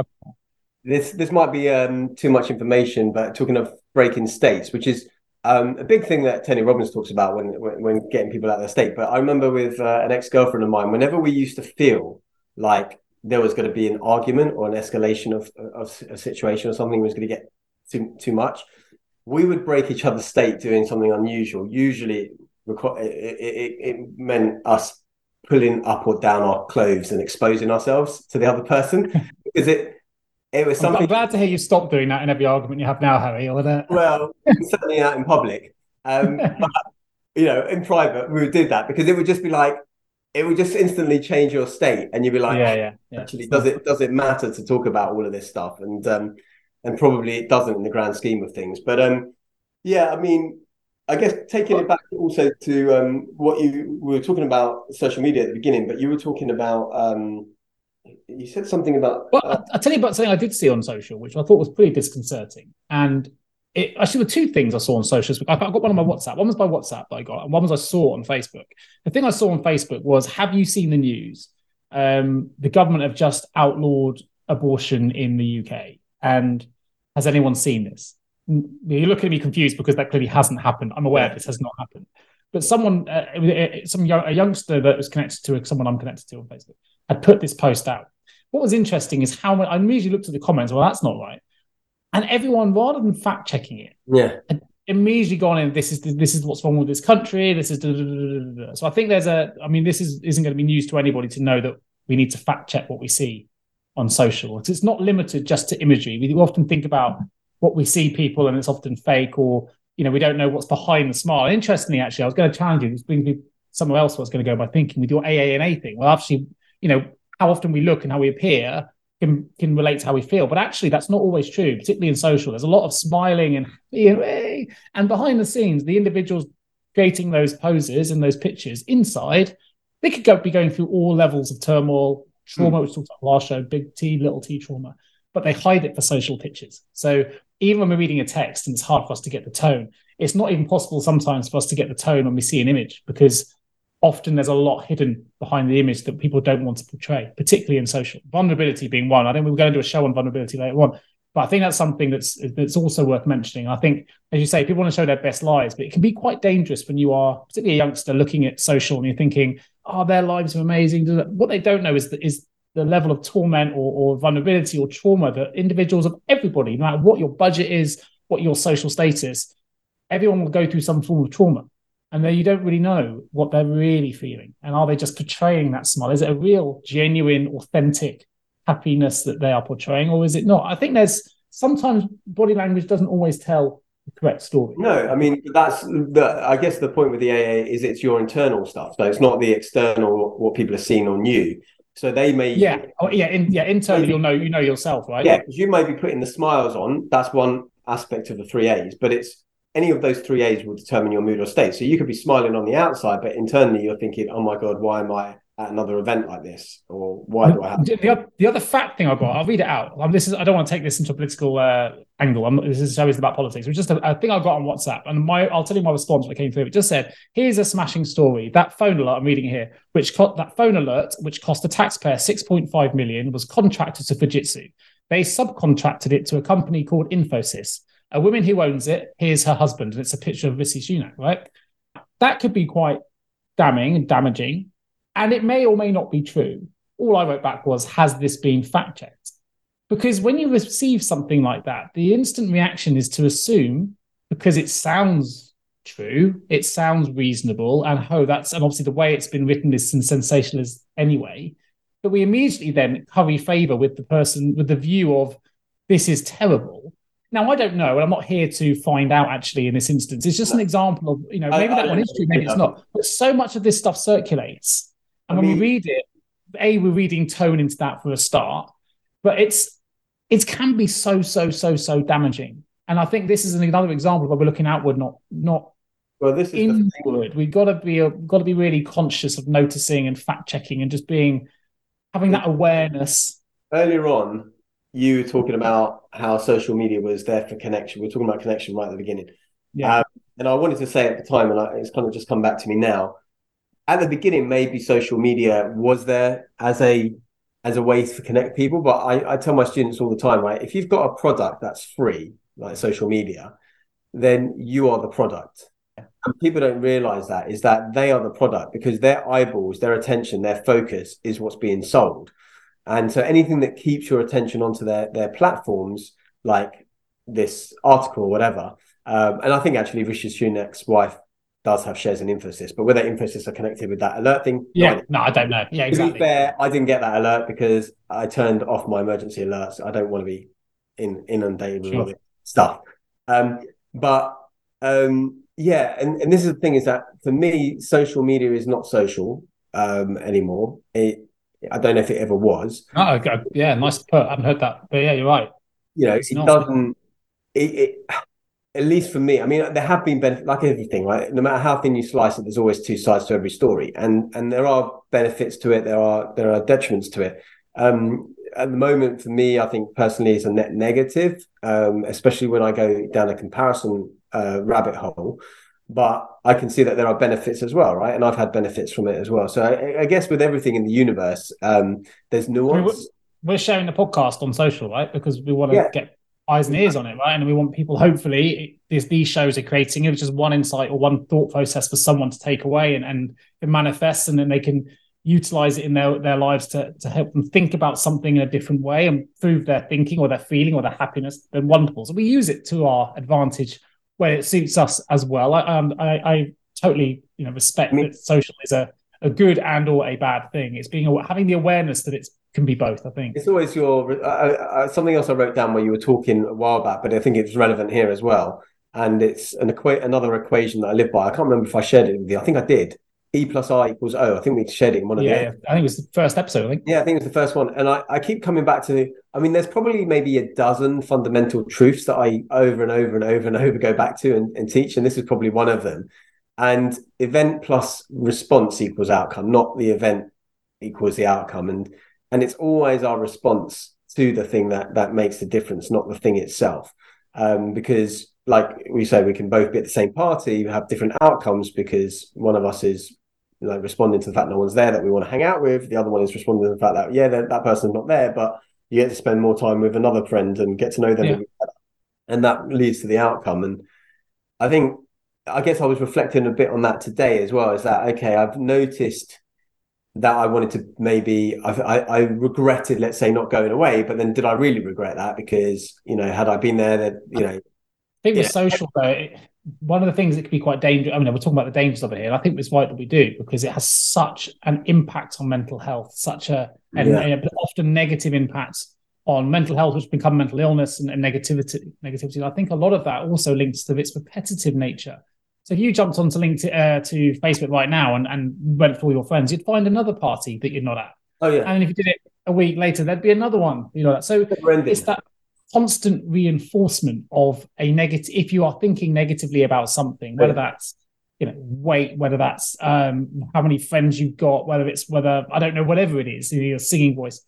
this this might be um, too much information but talking of breaking states which is um, a big thing that Tony Robbins talks about when when, when getting people out of their state. But I remember with uh, an ex girlfriend of mine, whenever we used to feel like there was going to be an argument or an escalation of, of a situation or something was going to get too too much, we would break each other's state doing something unusual. Usually, it, it, it, meant us pulling up or down our clothes and exposing ourselves to the other person *laughs* because it it was something. I'm glad to hear you stop doing that in every argument you have now, Hari. Or that. Well, certainly out in public, um, *laughs* but you know, in private, we did that because it would just be like it would just instantly change your state, and you'd be like, yeah, yeah. yeah. Actually, does it does it matter to talk about all of this stuff? And um, and probably it doesn't in the grand scheme of things. But um, yeah, I mean, I guess taking it back also to um, what you we were talking about social media at the beginning, but you were talking about um, you said something about. Well, uh, I'll tell you about something I did see on social, which I thought was pretty disconcerting, and. It, actually, were two things I saw on social. I got one on my WhatsApp. One was by WhatsApp that I got, and one was I saw on Facebook. The thing I saw on Facebook was: Have you seen the news? Um, the government have just outlawed abortion in the UK, and has anyone seen this? You're looking at me confused because that clearly hasn't happened. I'm aware this has not happened. But someone, uh, some young, a youngster that was connected to someone I'm connected to on Facebook, had put this post out. What was interesting is how I immediately looked at the comments. Well, that's not right. And everyone, rather than fact checking it, yeah, immediately gone in. This is this is what's wrong with this country. This is da, da, da, so. I think there's a. I mean, this is isn't going to be news to anybody to know that we need to fact check what we see on social. It's, it's not limited just to imagery. We often think about what we see people and it's often fake or, you know, we don't know what's behind the smile. Interestingly, actually, I was going to challenge you. This brings me somewhere else What's going to go by thinking with your AANA thing. Well, actually, you know, how often we look and how we appear can, can relate to how we feel. But actually, that's not always true, particularly in social. There's a lot of smiling and, hey, and behind the scenes, the individuals creating those poses and those pictures inside, they could go, be going through all levels of turmoil, trauma, mm. which talked about last show, big T, little t trauma, but they hide it for social pictures. So even when we're reading a text and it's hard for us to get the tone, it's not even possible sometimes for us to get the tone when we see an image because often there's a lot hidden behind the image that people don't want to portray, particularly in social. Vulnerability being one. I think we're going to do a show on vulnerability later on. But I think that's something that's that's also worth mentioning. I think, as you say, people want to show their best lives, but it can be quite dangerous when you are, particularly a youngster, looking at social and you're thinking, "Oh, their lives are amazing." What they don't know is that is the level of torment or, or vulnerability or trauma that individuals of everybody, no matter what your budget is, what your social status, everyone will go through some form of trauma. And then you don't really know what they're really feeling. And are they just portraying that smile? Is it a real, genuine, authentic happiness that they are portraying, or is it not? I think there's sometimes body language doesn't always tell the correct story. No, I mean that's the. I guess the point with the AA is it's your internal stuff, so it's not the external what people are seeing on you. So they may, yeah, oh, yeah, in, yeah. Internally, you'll know you know yourself, right? Yeah, because you may be putting the smiles on. That's one aspect of the three A's, but it's any of those three A's will determine your mood or state. So you could be smiling on the outside, but internally you're thinking, "Oh my god, why am I at another event like this, or why do I have?" The, other, the other fact thing I got, I'll read it out. Um, this is I don't want to take this into a political uh, angle. I'm, this is always about politics. It's just a, a, thing I got on WhatsApp, and my I'll tell you my response that came through. It just said, "Here's a smashing story. That phone alert I'm reading here, which co- that phone alert, which cost the taxpayer 6.5 million, was contracted to Fujitsu. They subcontracted it to a company called Infosys." A woman who owns it, here's her husband, and it's a picture of Rishi Sunak, right? That could be quite damning and damaging, and it may or may not be true. All I wrote back was, has this been fact checked? Because when you receive something like that, the instant reaction is to assume, because it sounds true, it sounds reasonable, and oh, that's and obviously the way it's been written is sensationalist anyway. But we immediately then curry favor with the person with the view of this is terrible now, I don't know, and I'm not here to find out actually in this instance. It's just no. an example of, you know, maybe I, that I one is true, maybe it's not. But so much of this stuff circulates. And I when mean, we read it, A, we're reading tone into that for a start, but it's it can be so, so, so, so damaging. And I think this is another example where we're looking outward, not not well, this is inward. We've got to be got to be really conscious of noticing and fact checking and just being having that awareness. Earlier on, you were talking about how social media was there for connection. We are talking about connection right at the beginning. Yeah. Um, and I wanted to say at the time, and I, it's kind of just come back to me now. At the beginning, maybe social media was there as a as a way to connect people. But I, I tell my students all the time, right? If you've got a product that's free, like social media, then you are the product. And people don't realize that is that they are the product because their eyeballs, their attention, their focus is what's being sold. And so anything that keeps your attention onto their their platforms, like this article or whatever, um, and I think actually Rishi Sunak's wife does have shares in Infosys, but whether Infosys are connected with that alert thing, yeah, no, I don't know. Yeah, exactly. To be fair, I didn't get that alert because I turned off my emergency alerts. I don't want to be in, inundated with sure. stuff. Um, but um, yeah, and, and this is the thing is that for me, social media is not social um, anymore. It I don't know if it ever was. Oh, okay. yeah, nice to put. I haven't heard that, but yeah, you're right. You know, it's it not. doesn't. It, it, at least for me, I mean, there have been benefits, like everything, right? No matter how thin you slice it, there's always two sides to every story, and and there are benefits to it. There are there are detriments to it. Um, at the moment, for me, I think personally, it's a net negative, um, especially when I go down a comparison uh, rabbit hole but I can see that there are benefits as well, right? And I've had benefits from it as well. So I, I guess with everything in the universe, um, there's nuance. we're sharing the podcast on social, right? Because we want to yeah. get eyes and ears on it, right? And we want people, hopefully, these these shows are creating it, just one insight or one thought process for someone to take away and and it manifests, and then they can utilize it in their their lives to to help them think about something in a different way, and improve their thinking or their feeling or their happiness. Then wonderful. So we use it to our advantage when it suits us as well. I, um, I, I totally, you know, respect I mean, that social is a, a good and or a bad thing. It's being having the awareness that it can be both. I think it's always your uh, something else I wrote down where you were talking a while back, but I think it's relevant here as well. And it's an equa- another equation that I live by. I can't remember if I shared it with you. I think I did. E plus I equals O. I think we shared it in one of yeah, the. I think it was the first episode. I think. Yeah, I think it was the first one, and I, I keep coming back to. I mean, there's probably maybe a dozen fundamental truths that I over and over and over and over go back to and, and teach, and this is probably one of them. And event plus response equals outcome, not the event equals the outcome, and and it's always our response to the thing that that makes the difference, not the thing itself. Um, because like we say, we can both be at the same party, have different outcomes because one of us is like responding to the fact no one's there that we want to hang out with. The other one is responding to the fact that yeah, that, person's not there, but you get to spend more time with another friend and get to know them, yeah. and that leads to the outcome. And I think, I guess I was reflecting a bit on that today as well. Is that okay? I've noticed that I wanted to maybe I, I, I regretted, let's say, not going away, but then did I really regret that? Because you know, had I been there, that you know, I think with social though, one of the things that can be quite dangerous. I mean, we're talking about the dangers of it here. And I think it's right that we do because it has such an impact on mental health, such a and, yeah. and often negative impacts on mental health, which become mental illness and, and negativity. Negativity. And I think a lot of that also links to its repetitive nature. So if you jumped onto LinkedIn uh, to Facebook right now and, and went for all your friends, you'd find another party that you're not at. Oh yeah. And if you did it a week later, there'd be another one. You know, so it's that constant reinforcement of a negative. If you are thinking negatively about something, whether that's you know weight, whether that's um, how many friends you've got, whether it's whether I don't know, whatever it is, your singing voice.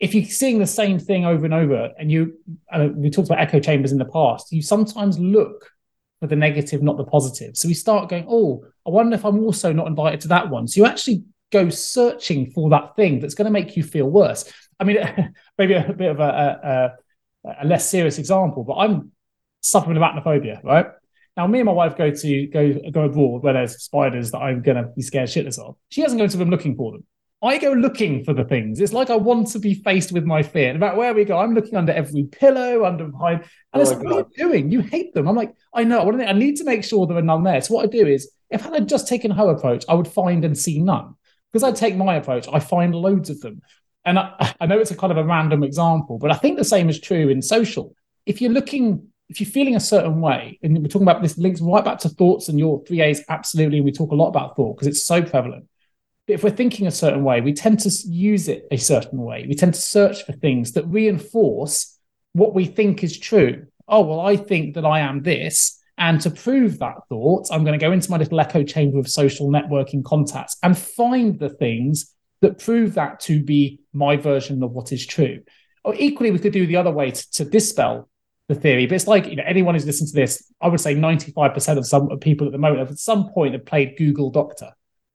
If you're seeing the same thing over and over, and you uh, we talked about echo chambers in the past, you sometimes look for the negative, not the positive. So we start going, oh, I wonder if I'm also not invited to that one. So you actually go searching for that thing that's going to make you feel worse. I mean, *laughs* maybe a bit of a, a, a less serious example, but I'm suffering with arachnophobia, right? Now, me and my wife go to go go abroad where there's spiders that I'm going to be scared shitless of. She doesn't go to them looking for them. I go looking for the things. It's like I want to be faced with my fear. Matter where we go, I'm looking under every pillow, under behind. And oh it's like, what are you doing? You hate them. I'm like, I know. I, I need to make sure there are none there. So what I do is, if I had just taken her approach, I would find and see none. Because I take my approach, I find loads of them. And I, I know it's a kind of a random example, but I think the same is true in social. If you're looking if you're feeling a certain way, and we're talking about this links right back to thoughts and your three A's, absolutely. We talk a lot about thought because it's so prevalent if we're thinking a certain way, we tend to use it a certain way. We tend to search for things that reinforce what we think is true. Oh, well, I think that I am this. And to prove that thought, I'm going to go into my little echo chamber of social networking contacts and find the things that prove that to be my version of what is true. Or equally, we could do the other way to, to dispel the theory. But it's like, you know, anyone who's listened to this, I would say 95% of some people at the moment have at some point have played Google Doctor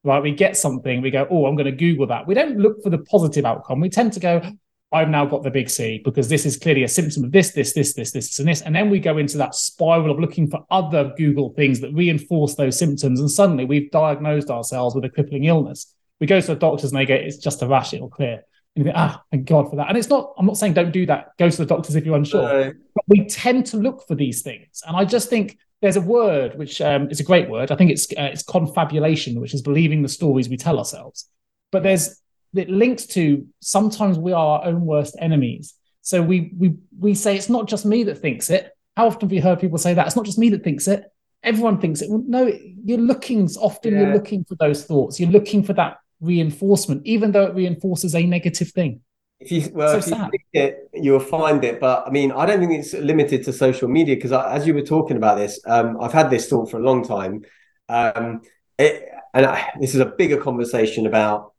right? We get something, we go, oh, I'm going to Google that. We don't look for the positive outcome. We tend to go, I've now got the big C because this is clearly a symptom of this, this, this, this, this, and this. And then we go into that spiral of looking for other Google things that reinforce those symptoms. And suddenly we've diagnosed ourselves with a crippling illness. We go to the doctors and they go, it's just a rash, it'll clear. And you think, ah, thank God for that. And it's not, I'm not saying don't do that. Go to the doctors if you're unsure. No. But we tend to look for these things. And I just think there's a word which um, is a great word. I think it's uh, it's confabulation, which is believing the stories we tell ourselves. But there's it links to sometimes we are our own worst enemies. So we we we say it's not just me that thinks it. How often have you heard people say that? It's not just me that thinks it. Everyone thinks it. Well, no, you're looking. Often yeah. you're looking for those thoughts. You're looking for that reinforcement, even though it reinforces a negative thing. If you well, so if you think it, you'll find it. But I mean, I don't think it's limited to social media because as you were talking about this, um, I've had this thought for a long time, um, it, and I, this is a bigger conversation about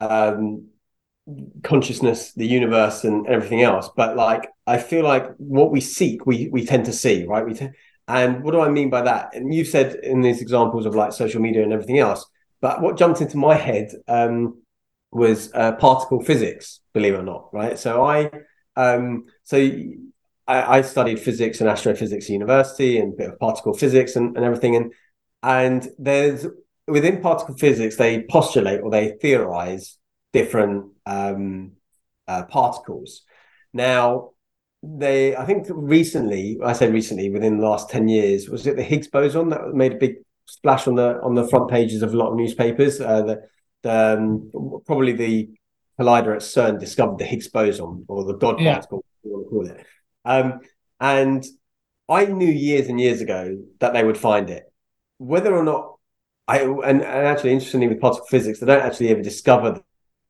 um, consciousness, the universe, and everything else. But like, I feel like what we seek, we we tend to see, right? We t- and what do I mean by that? And you've said in these examples of like social media and everything else. But what jumped into my head um, was uh, particle physics, believe it or not, right? So I, um, so I, I, studied physics and astrophysics at university and a bit of particle physics and, and everything. And and there's within particle physics, they postulate or they theorize different um, uh, particles. Now, they, I think recently, I say recently, within the last ten years, was it the Higgs boson that made a big splash on the on the front pages of a lot of newspapers? Uh, the um, probably the collider at CERN discovered the Higgs boson or the God yeah. particle, you want to call it. Um, and I knew years and years ago that they would find it. Whether or not I and, and actually interestingly with particle physics, they don't actually ever discover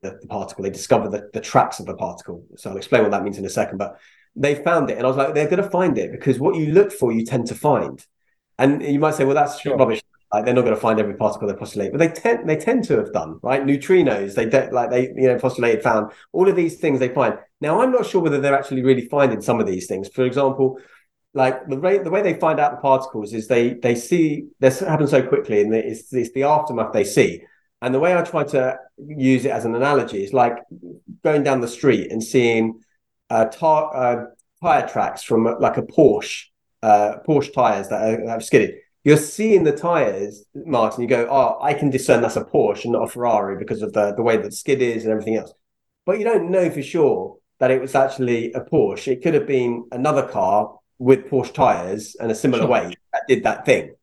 the, the particle. They discover the, the tracks of the particle. So I'll explain what that means in a second. But they found it, and I was like, they're going to find it because what you look for, you tend to find. And you might say, well, that's sure. rubbish. Like they're not going to find every particle they postulate, but they tend they tend to have done right. Neutrinos, they de- like they you know postulated found all of these things they find. Now I'm not sure whether they're actually really finding some of these things. For example, like the way the way they find out the particles is they they see this happens so quickly, and it's it's the aftermath they see. And the way I try to use it as an analogy is like going down the street and seeing uh, tar- uh, tire tracks from like a Porsche, uh, Porsche tires that, are, that have skidded you're seeing the tires, Martin. You go, oh, I can discern that's a Porsche and not a Ferrari because of the the way that skid is and everything else. But you don't know for sure that it was actually a Porsche. It could have been another car with Porsche tires and a similar sure. weight that did that thing,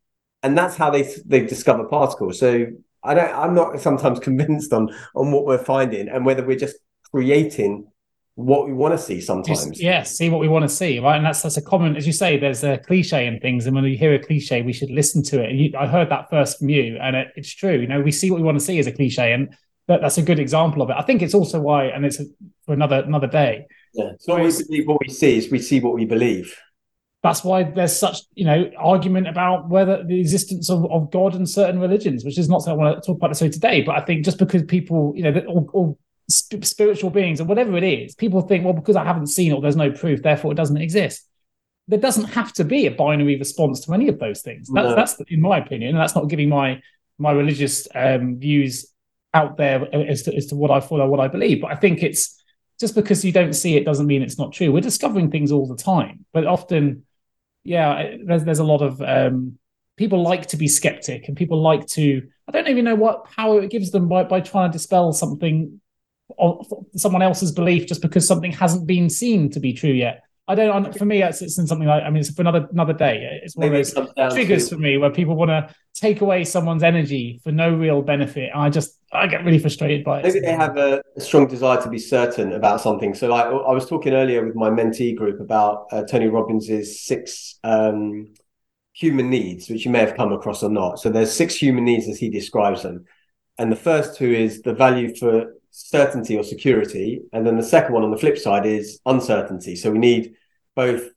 and that's how they they discover particles. So I don't. I'm not sometimes *laughs* convinced on on what we're finding and whether we're just creating what we want to see sometimes. Just, yeah, see what we want to see, right? And that's that's a common, as you say, there's a cliche in things, and when we hear a cliche, we should listen to it. And you, I heard that first from you, and it, it's true. You know, we see what we want to see as a cliche, and that, that's a good example of it. I think it's also why, and it's for another another day. Yeah, it's not we believe what we see; is we see what we believe. That's why there's such, you know, argument about whether the existence of, of God and certain religions, which is not something I want to talk about so today. But I think just because people, you know, or, or spiritual beings or whatever it is, people think, well, because I haven't seen it, there's no proof, therefore it doesn't exist. There doesn't have to be a binary response to any of those things. That's, no. that's in my opinion, and that's not giving my my religious um, views out there as to, as to what I follow, what I believe. But I think it's just because you don't see it doesn't mean it's not true. We're discovering things all the time, but often, yeah, there's there's a lot of um, people like to be skeptic, and people like to. I don't even know what power it gives them by by trying to dispel something someone else's belief just because something hasn't been seen to be true yet. I don't. For me, it's, it's something like. I mean, it's for another another day. It's one Maybe of those triggers to... for me where people want to take away someone's energy for no real benefit. I just I get really frustrated by it. Maybe they have a, a strong desire to be certain about something. So, like I was talking earlier with my mentee group about uh, Tony Robbins's six um, human needs, which you may have come across or not. So, there's six human needs as he describes them, and the first two is the value for certainty or security. And then the second one on the flip side is uncertainty. So we need both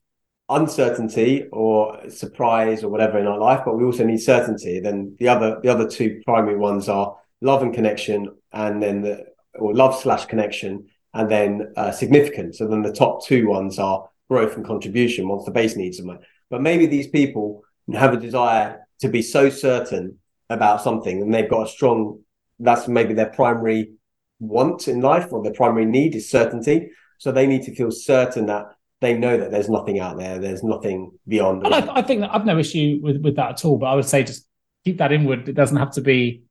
uncertainty or surprise or whatever in our life, but we also need certainty. Then the other the other two primary ones are love and connection, and then the or love slash connection, and then uh, significance. And then the top two ones are growth and contribution once the base needs are met. But maybe these people have a desire to be so certain about something, and they've got a strong. That's maybe their primary want in life or their primary need is certainty. So they need to feel certain that they know that there's nothing out there, there's nothing beyond. And I, I, think that I've no issue with, with that at all, but I would say just keep that inward. It doesn't have to be.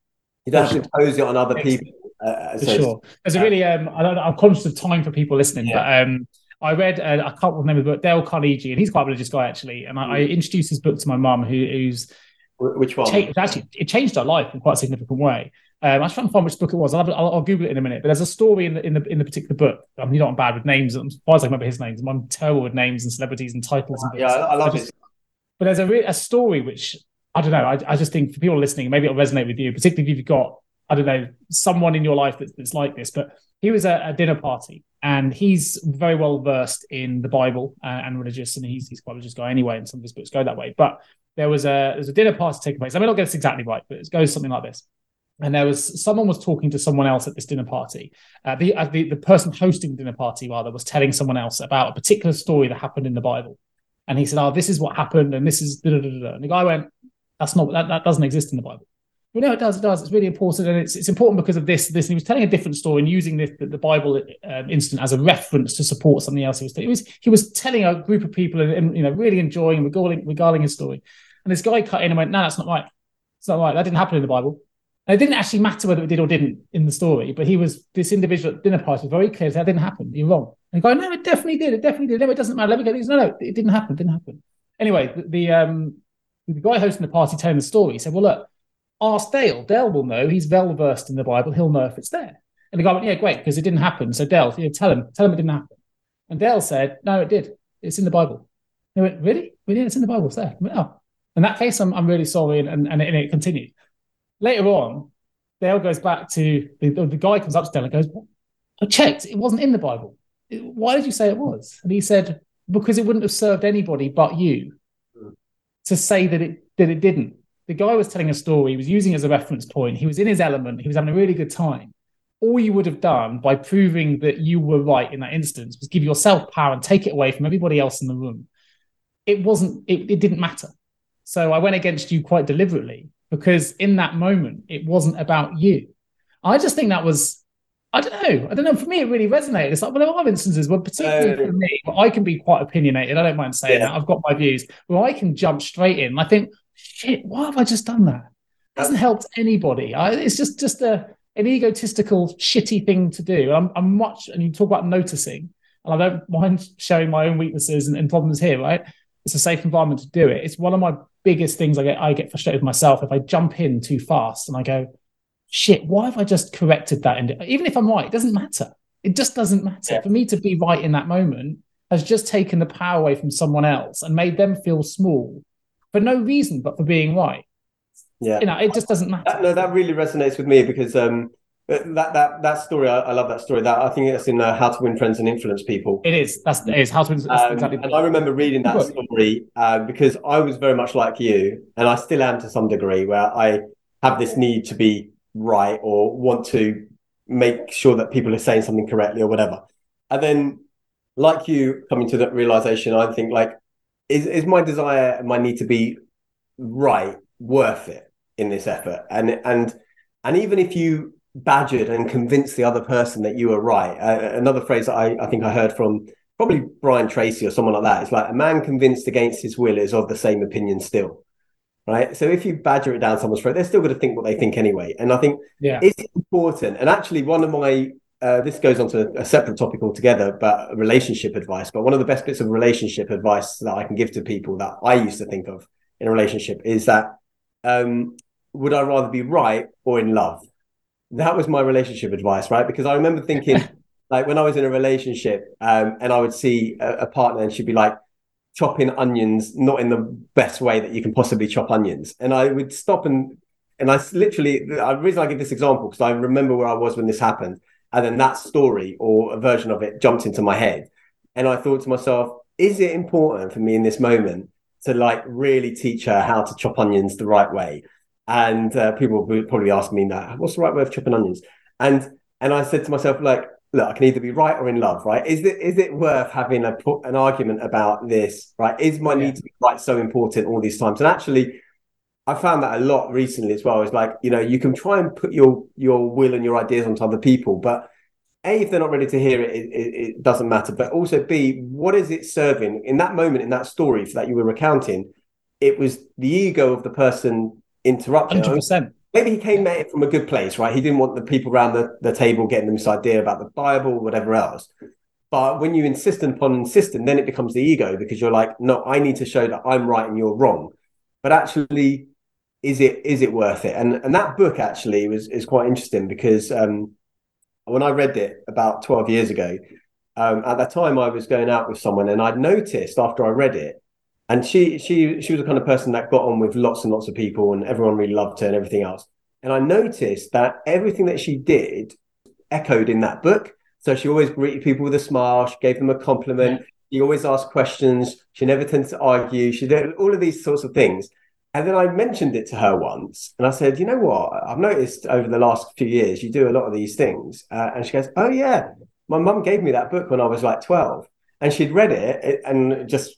You don't have to impose it on other people. Uh, for so sure. There's a really, um, I don't, I'm conscious of time for people listening, yeah. but um, I read, uh, I can't remember the book, Dale Carnegie, and he's quite a religious guy actually. And I, I mm. introduced his book to my mum, who, who's which one? Actually, it changed our life in quite a significant way. Um, I was trying to find which book it was. I'll, I'll, I'll, Google it in a minute. But there's a story in the in the in the particular book. I'm not bad with names. I'm surprised I remember his names. I'm terrible with names and celebrities and titles. And yeah, I, I love it. But there's a re- a story which I don't know. I, I just think for people listening, maybe it'll resonate with you, particularly if you've got I don't know someone in your life that's, that's like this. But he was at a dinner party and he's very well versed in the Bible uh, and religious, and he's he's quite a religious guy anyway, and some of his books go that way. But there was a there's a dinner party taking place. I may not get this exactly right, but it goes something like this. And there was someone was talking to someone else at this dinner party. Uh, the, uh, the the person hosting the dinner party rather was telling someone else about a particular story that happened in the Bible. And he said, "Oh, this is what happened, and this is." Da, da, da, and the guy went, "That's not that, that doesn't exist in the Bible." Well, no, it does. It does. It's really important, and it's it's important because of this. This. And he was telling a different story and using this, the, the Bible um, incident as a reference to support something else. He was. He was. He was telling a group of people and, and you know really enjoying and regarding regarding his story. And this guy cut in and went, no, that's not right. It's not right. That didn't happen in the Bible. And it didn't actually matter whether it did or didn't in the story, but he was, this individual at dinner party was very clear that didn't happen. You're wrong. And go, no, it definitely did. It definitely did. No, it doesn't matter. Let me get these. No, no, it didn't happen. It didn't happen. Anyway, the, the, um, the guy hosting the party telling the story he said, well, look, ask Dale. Dale will know. He's well versed in the Bible. He'll know if it's there. And the guy went, yeah, great, because it didn't happen. So Dale, you know, tell him, tell him it didn't happen. And Dale said, no, it did. It's in the Bible. They went, really? Really? It's in the Bible. It's there. Went, oh, in that case, I'm, I'm really sorry. And, and, and it continued. Later on, Dale goes back to the, the guy comes up to Dale and goes, I checked, it wasn't in the Bible. Why did you say it was? And he said, because it wouldn't have served anybody but you to say that it that it didn't. The guy was telling a story, he was using as a reference point, he was in his element, he was having a really good time. All you would have done by proving that you were right in that instance was give yourself power and take it away from everybody else in the room. It wasn't, it, it didn't matter. So I went against you quite deliberately because in that moment, it wasn't about you. I just think that was, I don't know. I don't know. For me, it really resonated. It's like, well, there are instances where, particularly uh, for me, I can be quite opinionated. I don't mind saying yeah. that. I've got my views where I can jump straight in. I think, shit, why have I just done that? It hasn't helped anybody. I, it's just just a, an egotistical, shitty thing to do. I'm, I'm much, and you talk about noticing, and I don't mind showing my own weaknesses and, and problems here, right? It's a safe environment to do it. It's one of my biggest things I get I get frustrated with myself if I jump in too fast and I go, shit, why have I just corrected that? And even if I'm right, it doesn't matter. It just doesn't matter. Yeah. For me to be right in that moment has just taken the power away from someone else and made them feel small for no reason but for being right. Yeah. You know, it just doesn't matter. That, no, that really resonates with me because um that that that story, I, I love that story. That I think it's in uh, How to Win Friends and Influence People. It is. That's it is How to Win. Um, exactly and I remember reading that story uh, because I was very much like you, and I still am to some degree, where I have this need to be right or want to make sure that people are saying something correctly or whatever. And then, like you, coming to that realization, I think like, is is my desire and my need to be right worth it in this effort? And and and even if you badgered and convince the other person that you were right. Uh, another phrase that I, I think I heard from probably Brian Tracy or someone like that is like a man convinced against his will is of the same opinion still. Right. So if you badger it down someone's throat, they're still going to think what they think anyway. And I think yeah. it's important. And actually, one of my uh, this goes on to a separate topic altogether, but relationship advice. But one of the best bits of relationship advice that I can give to people that I used to think of in a relationship is that um, would I rather be right or in love? That was my relationship advice, right? Because I remember thinking, *laughs* like when I was in a relationship, um, and I would see a, a, partner, and she'd be like chopping onions, not in the best way that you can possibly chop onions, and I would stop and and I literally, the reason I give this example because I remember where I was when this happened, and then that story or a version of it jumped into my head, and I thought to myself, is it important for me in this moment to like really teach her how to chop onions the right way? And uh, people would probably ask me that what's the right way of chopping onions? And and i said to myself like look i can either be right or in love right? Is it is it worth having a an argument about this right? Is my yeah. need to be right so important all these times? And actually i found that a lot recently as well. Is like you know you can try and put your your will and your ideas onto other people but a if they're not ready to hear it, it, it doesn't matter. But also b what is it serving? In that moment in that story that you were recounting it was the ego of the person interruption. 100%. Maybe he came at it from a good place, right? He didn't want the people around the, the table getting this idea about the Bible, whatever else. But when you insist upon insisting, then it becomes the ego because you're like, no, I need to show that I'm right and you're wrong. But actually, is it is it worth it? And and that book actually was is quite interesting because um, when I read it about 12 years ago, um, at that time I was going out with someone and I'd noticed after I read it and she she she was the kind of person that got on with lots and lots of people and everyone really loved her and everything else and i noticed that everything that she did echoed in that book so she always greeted people with a smile she gave them a compliment yeah. she always asked questions she never tended to argue she did all of these sorts of things and then I mentioned it to her once, and I said, "You know what? I've noticed over the last few years you do a lot of these things." Uh, and she goes, "Oh yeah, my mum gave me that book when I was like 12 and she'd read it and just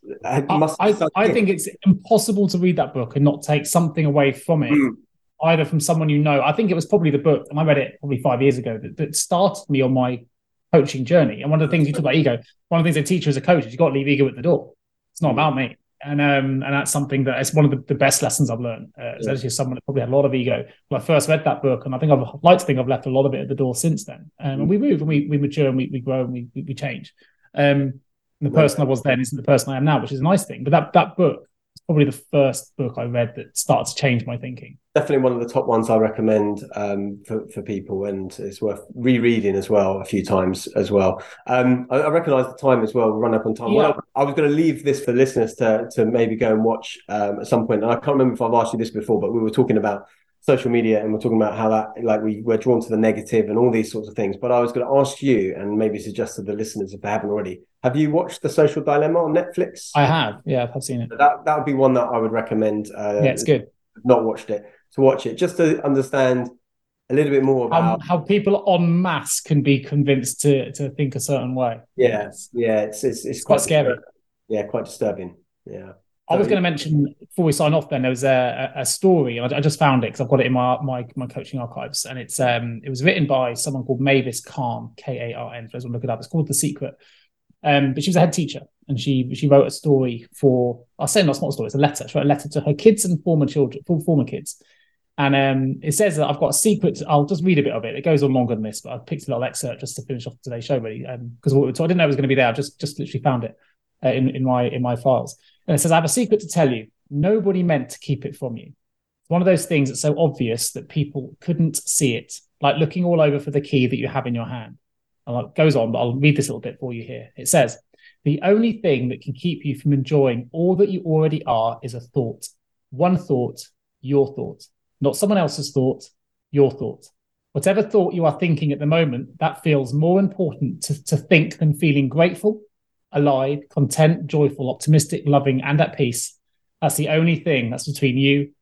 must. I, I think it's impossible to read that book and not take something away from it, mm. either from someone you know. I think it was probably the book, and I read it probably five years ago that, that started me on my coaching journey. And one of the things you talk about ego, one of the things a teacher as a coach is you've got to leave ego at the door. It's not about me. And um, and that's something that is one of the, the best lessons I've learned. Uh, yeah. Someone that probably had a lot of ego when I first read that book, and I think I've like to think I've left a lot of it at the door since then. Um, mm. And we move and we we mature and we, we grow and we we, change. Um, the person I was then isn't the person I am now, which is a nice thing. But that that book is probably the first book I read that started to change my thinking. Definitely one of the top ones I recommend um, for for people, and it's worth rereading as well a few times as well. Um, I, I recognise the time as well. We run up on time. Yeah. Well, I, I was going to leave this for listeners to to maybe go and watch um, at some point. And I can't remember if I've asked you this before, but we were talking about social media and we're talking about how that like we we're drawn to the negative and all these sorts of things. But i was going to ask you and maybe suggest to the listeners if they haven't already have you watched the social dilemma on netflix? I have yeah i've seen it. That that would be one that i would recommend uh, yeah it's good. not watched it to watch it just to understand a little bit more about how, how people en masse can be convinced to to think a certain way. Yeah yeah it's it's, it's, it's quite, quite scary. yeah quite disturbing yeah I was going to mention before we sign off. Then there was a, a story, and I, I just found it because I've got it in my my my coaching archives, and it's um it was written by someone called Mavis Karn, K A R N. I want to look it up. It's called The Secret. Um, but she was a head teacher, and she she wrote a story for. I'll say not a story. It's a letter. She wrote a letter to her kids and former children, former kids. And um, it says that I've got a secret. I'll just read a bit of it. It goes on longer than this, but I picked a little excerpt just to finish off today's show, really, because um, I didn't know it was going to be there. I just just literally found it uh, in in my in my files. And it says, I have a secret to tell you. Nobody meant to keep it from you. It's one of those things that's so obvious that people couldn't see it, like looking all over for the key that you have in your hand. And it goes on, but I'll read this little bit for you here. It says, the only thing that can keep you from enjoying all that you already are is a thought. One thought, your thought, not someone else's thought, your thought. Whatever thought you are thinking at the moment, that feels more important to, to think than feeling grateful, alive, content, joyful, optimistic, loving, and at peace. That's the only thing that's between you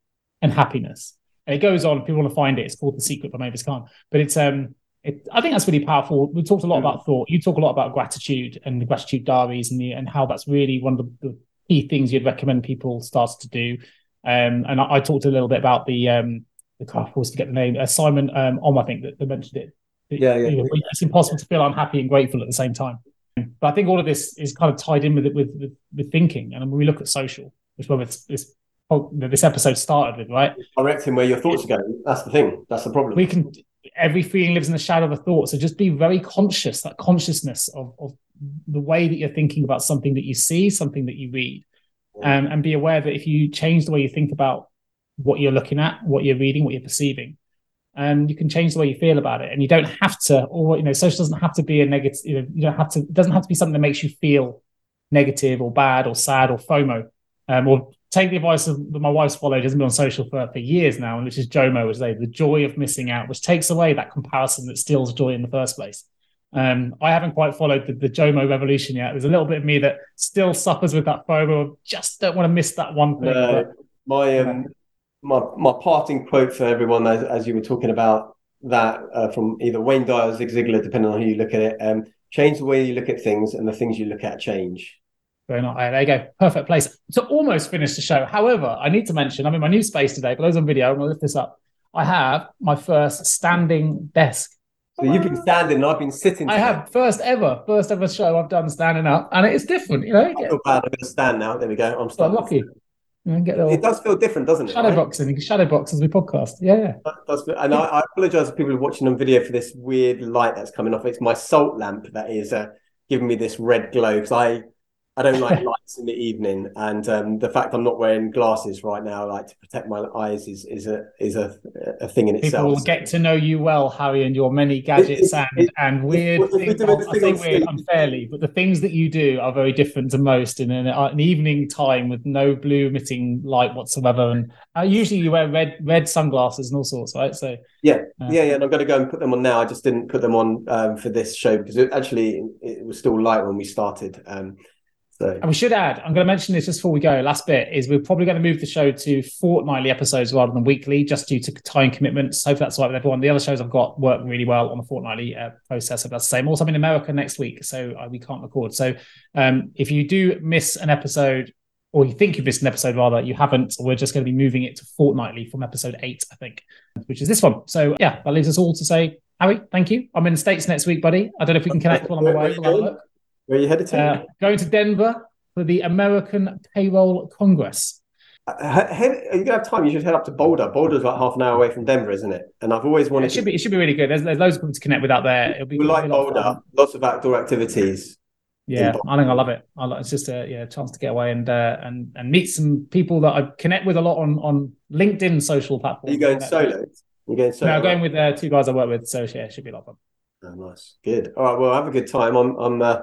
and happiness. And it goes on. If People want to find it. It's called The Secret by Mavis Karn. But it's um it, I think that's really powerful. We talked a lot mm. about thought. You talk a lot about gratitude and the gratitude diaries and the and how that's really one of the, the key things you'd recommend people start to do. Um, and I, I, talked a little bit about the um, the car force to get the name uh, Simon um, Om, I think that, that mentioned it. Yeah, yeah. It's impossible to feel unhappy and grateful at the same time. But I think all of this is kind of tied in with it with, with, with thinking. And when we look at social, which whether it's, this this episode started with, right? Directing where your thoughts are going. That's the thing. That's the problem. We can every feeling lives in the shadow of a thought. So just be very conscious, that consciousness of, of the way that you're thinking about something that you see, something that you read. Um, and be aware that if you change the way you think about what you're looking at, what you're reading, what you're perceiving, um, you can change the way you feel about it. And you don't have to, or you know, social doesn't have to be a negative. You, know, you don't have to. It doesn't have to be something that makes you feel negative or bad or sad or FOMO, um, or take the advice of my wife's followed, hasn't been on social for, for years now, which is JOMO, which is the joy of missing out, which takes away that comparison that steals joy in the first place. Um, I haven't quite followed the, the JOMO revolution yet. There's a little bit of me that still suffers with that FOMO. Just don't want to miss that one thing. But, my um, my my parting quote for everyone, as, as you were talking about that uh, from either Wayne Dyer or Zig Ziglar, depending on who you look at it. Um, change the way you look at things, and the things you look at change. Very nice. There you go. Perfect place to almost finish the show. However, I need to mention I'm in my new space today. For those on video, I'm going to lift this up. I have my first standing desk. So you've been standing, and I've been sitting. I have first ever, first ever show I've done standing up, and it is different. You know, I feel bad. I'm going to stand now. There we go. I'm starting. lucky. Get it does feel different, doesn't it? Shadow right? boxing. You shadow box as we podcast. Yeah. That does and I, I apologize to people watching on video for this weird light that's coming off. It's my salt lamp that is uh, giving me this red glow because I I don't like *laughs* lights in the evening, and um, the fact I'm not wearing glasses right now, like to protect my eyes, is is a is a, a thing in People itself. People will get to know you well, Hari, and your many gadgets it, it, and, and weird. things, I say weird unfairly, but the things that you do are very different to most. In an, an evening time with no blue emitting light whatsoever, and uh, usually you wear red red sunglasses and all sorts, right? So yeah, uh, yeah, yeah. And I'm going to go and put them on now. I just didn't put them on um, for this show because it actually it was still light when we started. Um, so. And we should add, I'm going to mention this just before we go. Last bit is we're probably going to move the show to fortnightly episodes rather than weekly, just due to time commitments. Hope that's all right with everyone. The other shows I've got work really well on the fortnightly uh, process. So that's the same. Also, I'm in America next week, so uh, we can't record. So um, if you do miss an episode, or you think you missed an episode, rather, you haven't, we're just going to be moving it to fortnightly from episode eight, I think, which is this one. So yeah, that leaves us all to say, Hari, thank you. I'm in the States next week, buddy. I don't know if we can connect while I'm away. Where are you headed to? Uh, going to Denver for the American Payroll Congress. Uh, head, are you gonna have time? You should head up to Boulder. Boulder's like half an hour away from Denver, isn't it? And I've always wanted. Yeah, it should to... be. It should be really good. There's, there's loads of people to connect with out there. It'll be. We like Boulder. Lots of outdoor activities. Yeah, I think I love it. I it's just a yeah chance to get away and uh, and and meet some people that I connect with a lot on on LinkedIn social platforms. Are you going solo? You're going solo. No, I'm going with uh, two guys I work with. So yeah, it should be a lot of fun. Oh, nice, good. All right, well, have a good time. I'm I'm uh,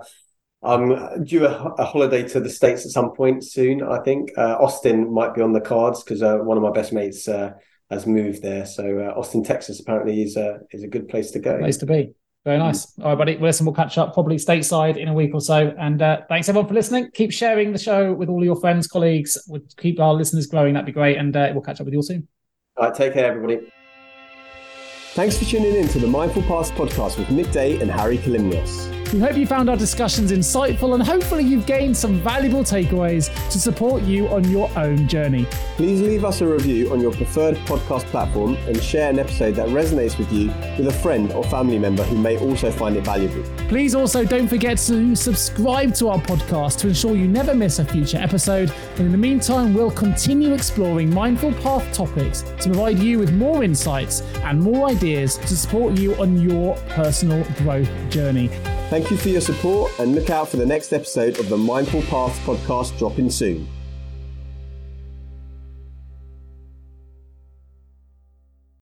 I'm due a, a, holiday to the states at some point soon. I think uh, Austin might be on the cards because uh, one of my best mates uh, has moved there. So uh, Austin, Texas, apparently is a is a good place to go. Place to be. Very nice. Mm. All right, buddy. Well, listen, we'll catch up probably stateside in a week or so. And uh, thanks everyone for listening. Keep sharing the show with all your friends, colleagues. We'll keep our listeners growing. That'd be great. And uh, we'll catch up with you all soon. All right. Take care, everybody. Thanks for tuning in to the Mindful Paths podcast with Nick Day and Hari Kalymnios. We hope you found our discussions insightful and hopefully you've gained some valuable takeaways to support you on your own journey. Please leave us a review on your preferred podcast platform and share an episode that resonates with you with a friend or family member who may also find it valuable. Please also don't forget to subscribe to our podcast to ensure you never miss a future episode. And in the meantime, we'll continue exploring mindful path topics to provide you with more insights and more ideas to support you on your personal growth journey. Thank you for your support and look out for the next episode of the Mindful Paths podcast dropping soon.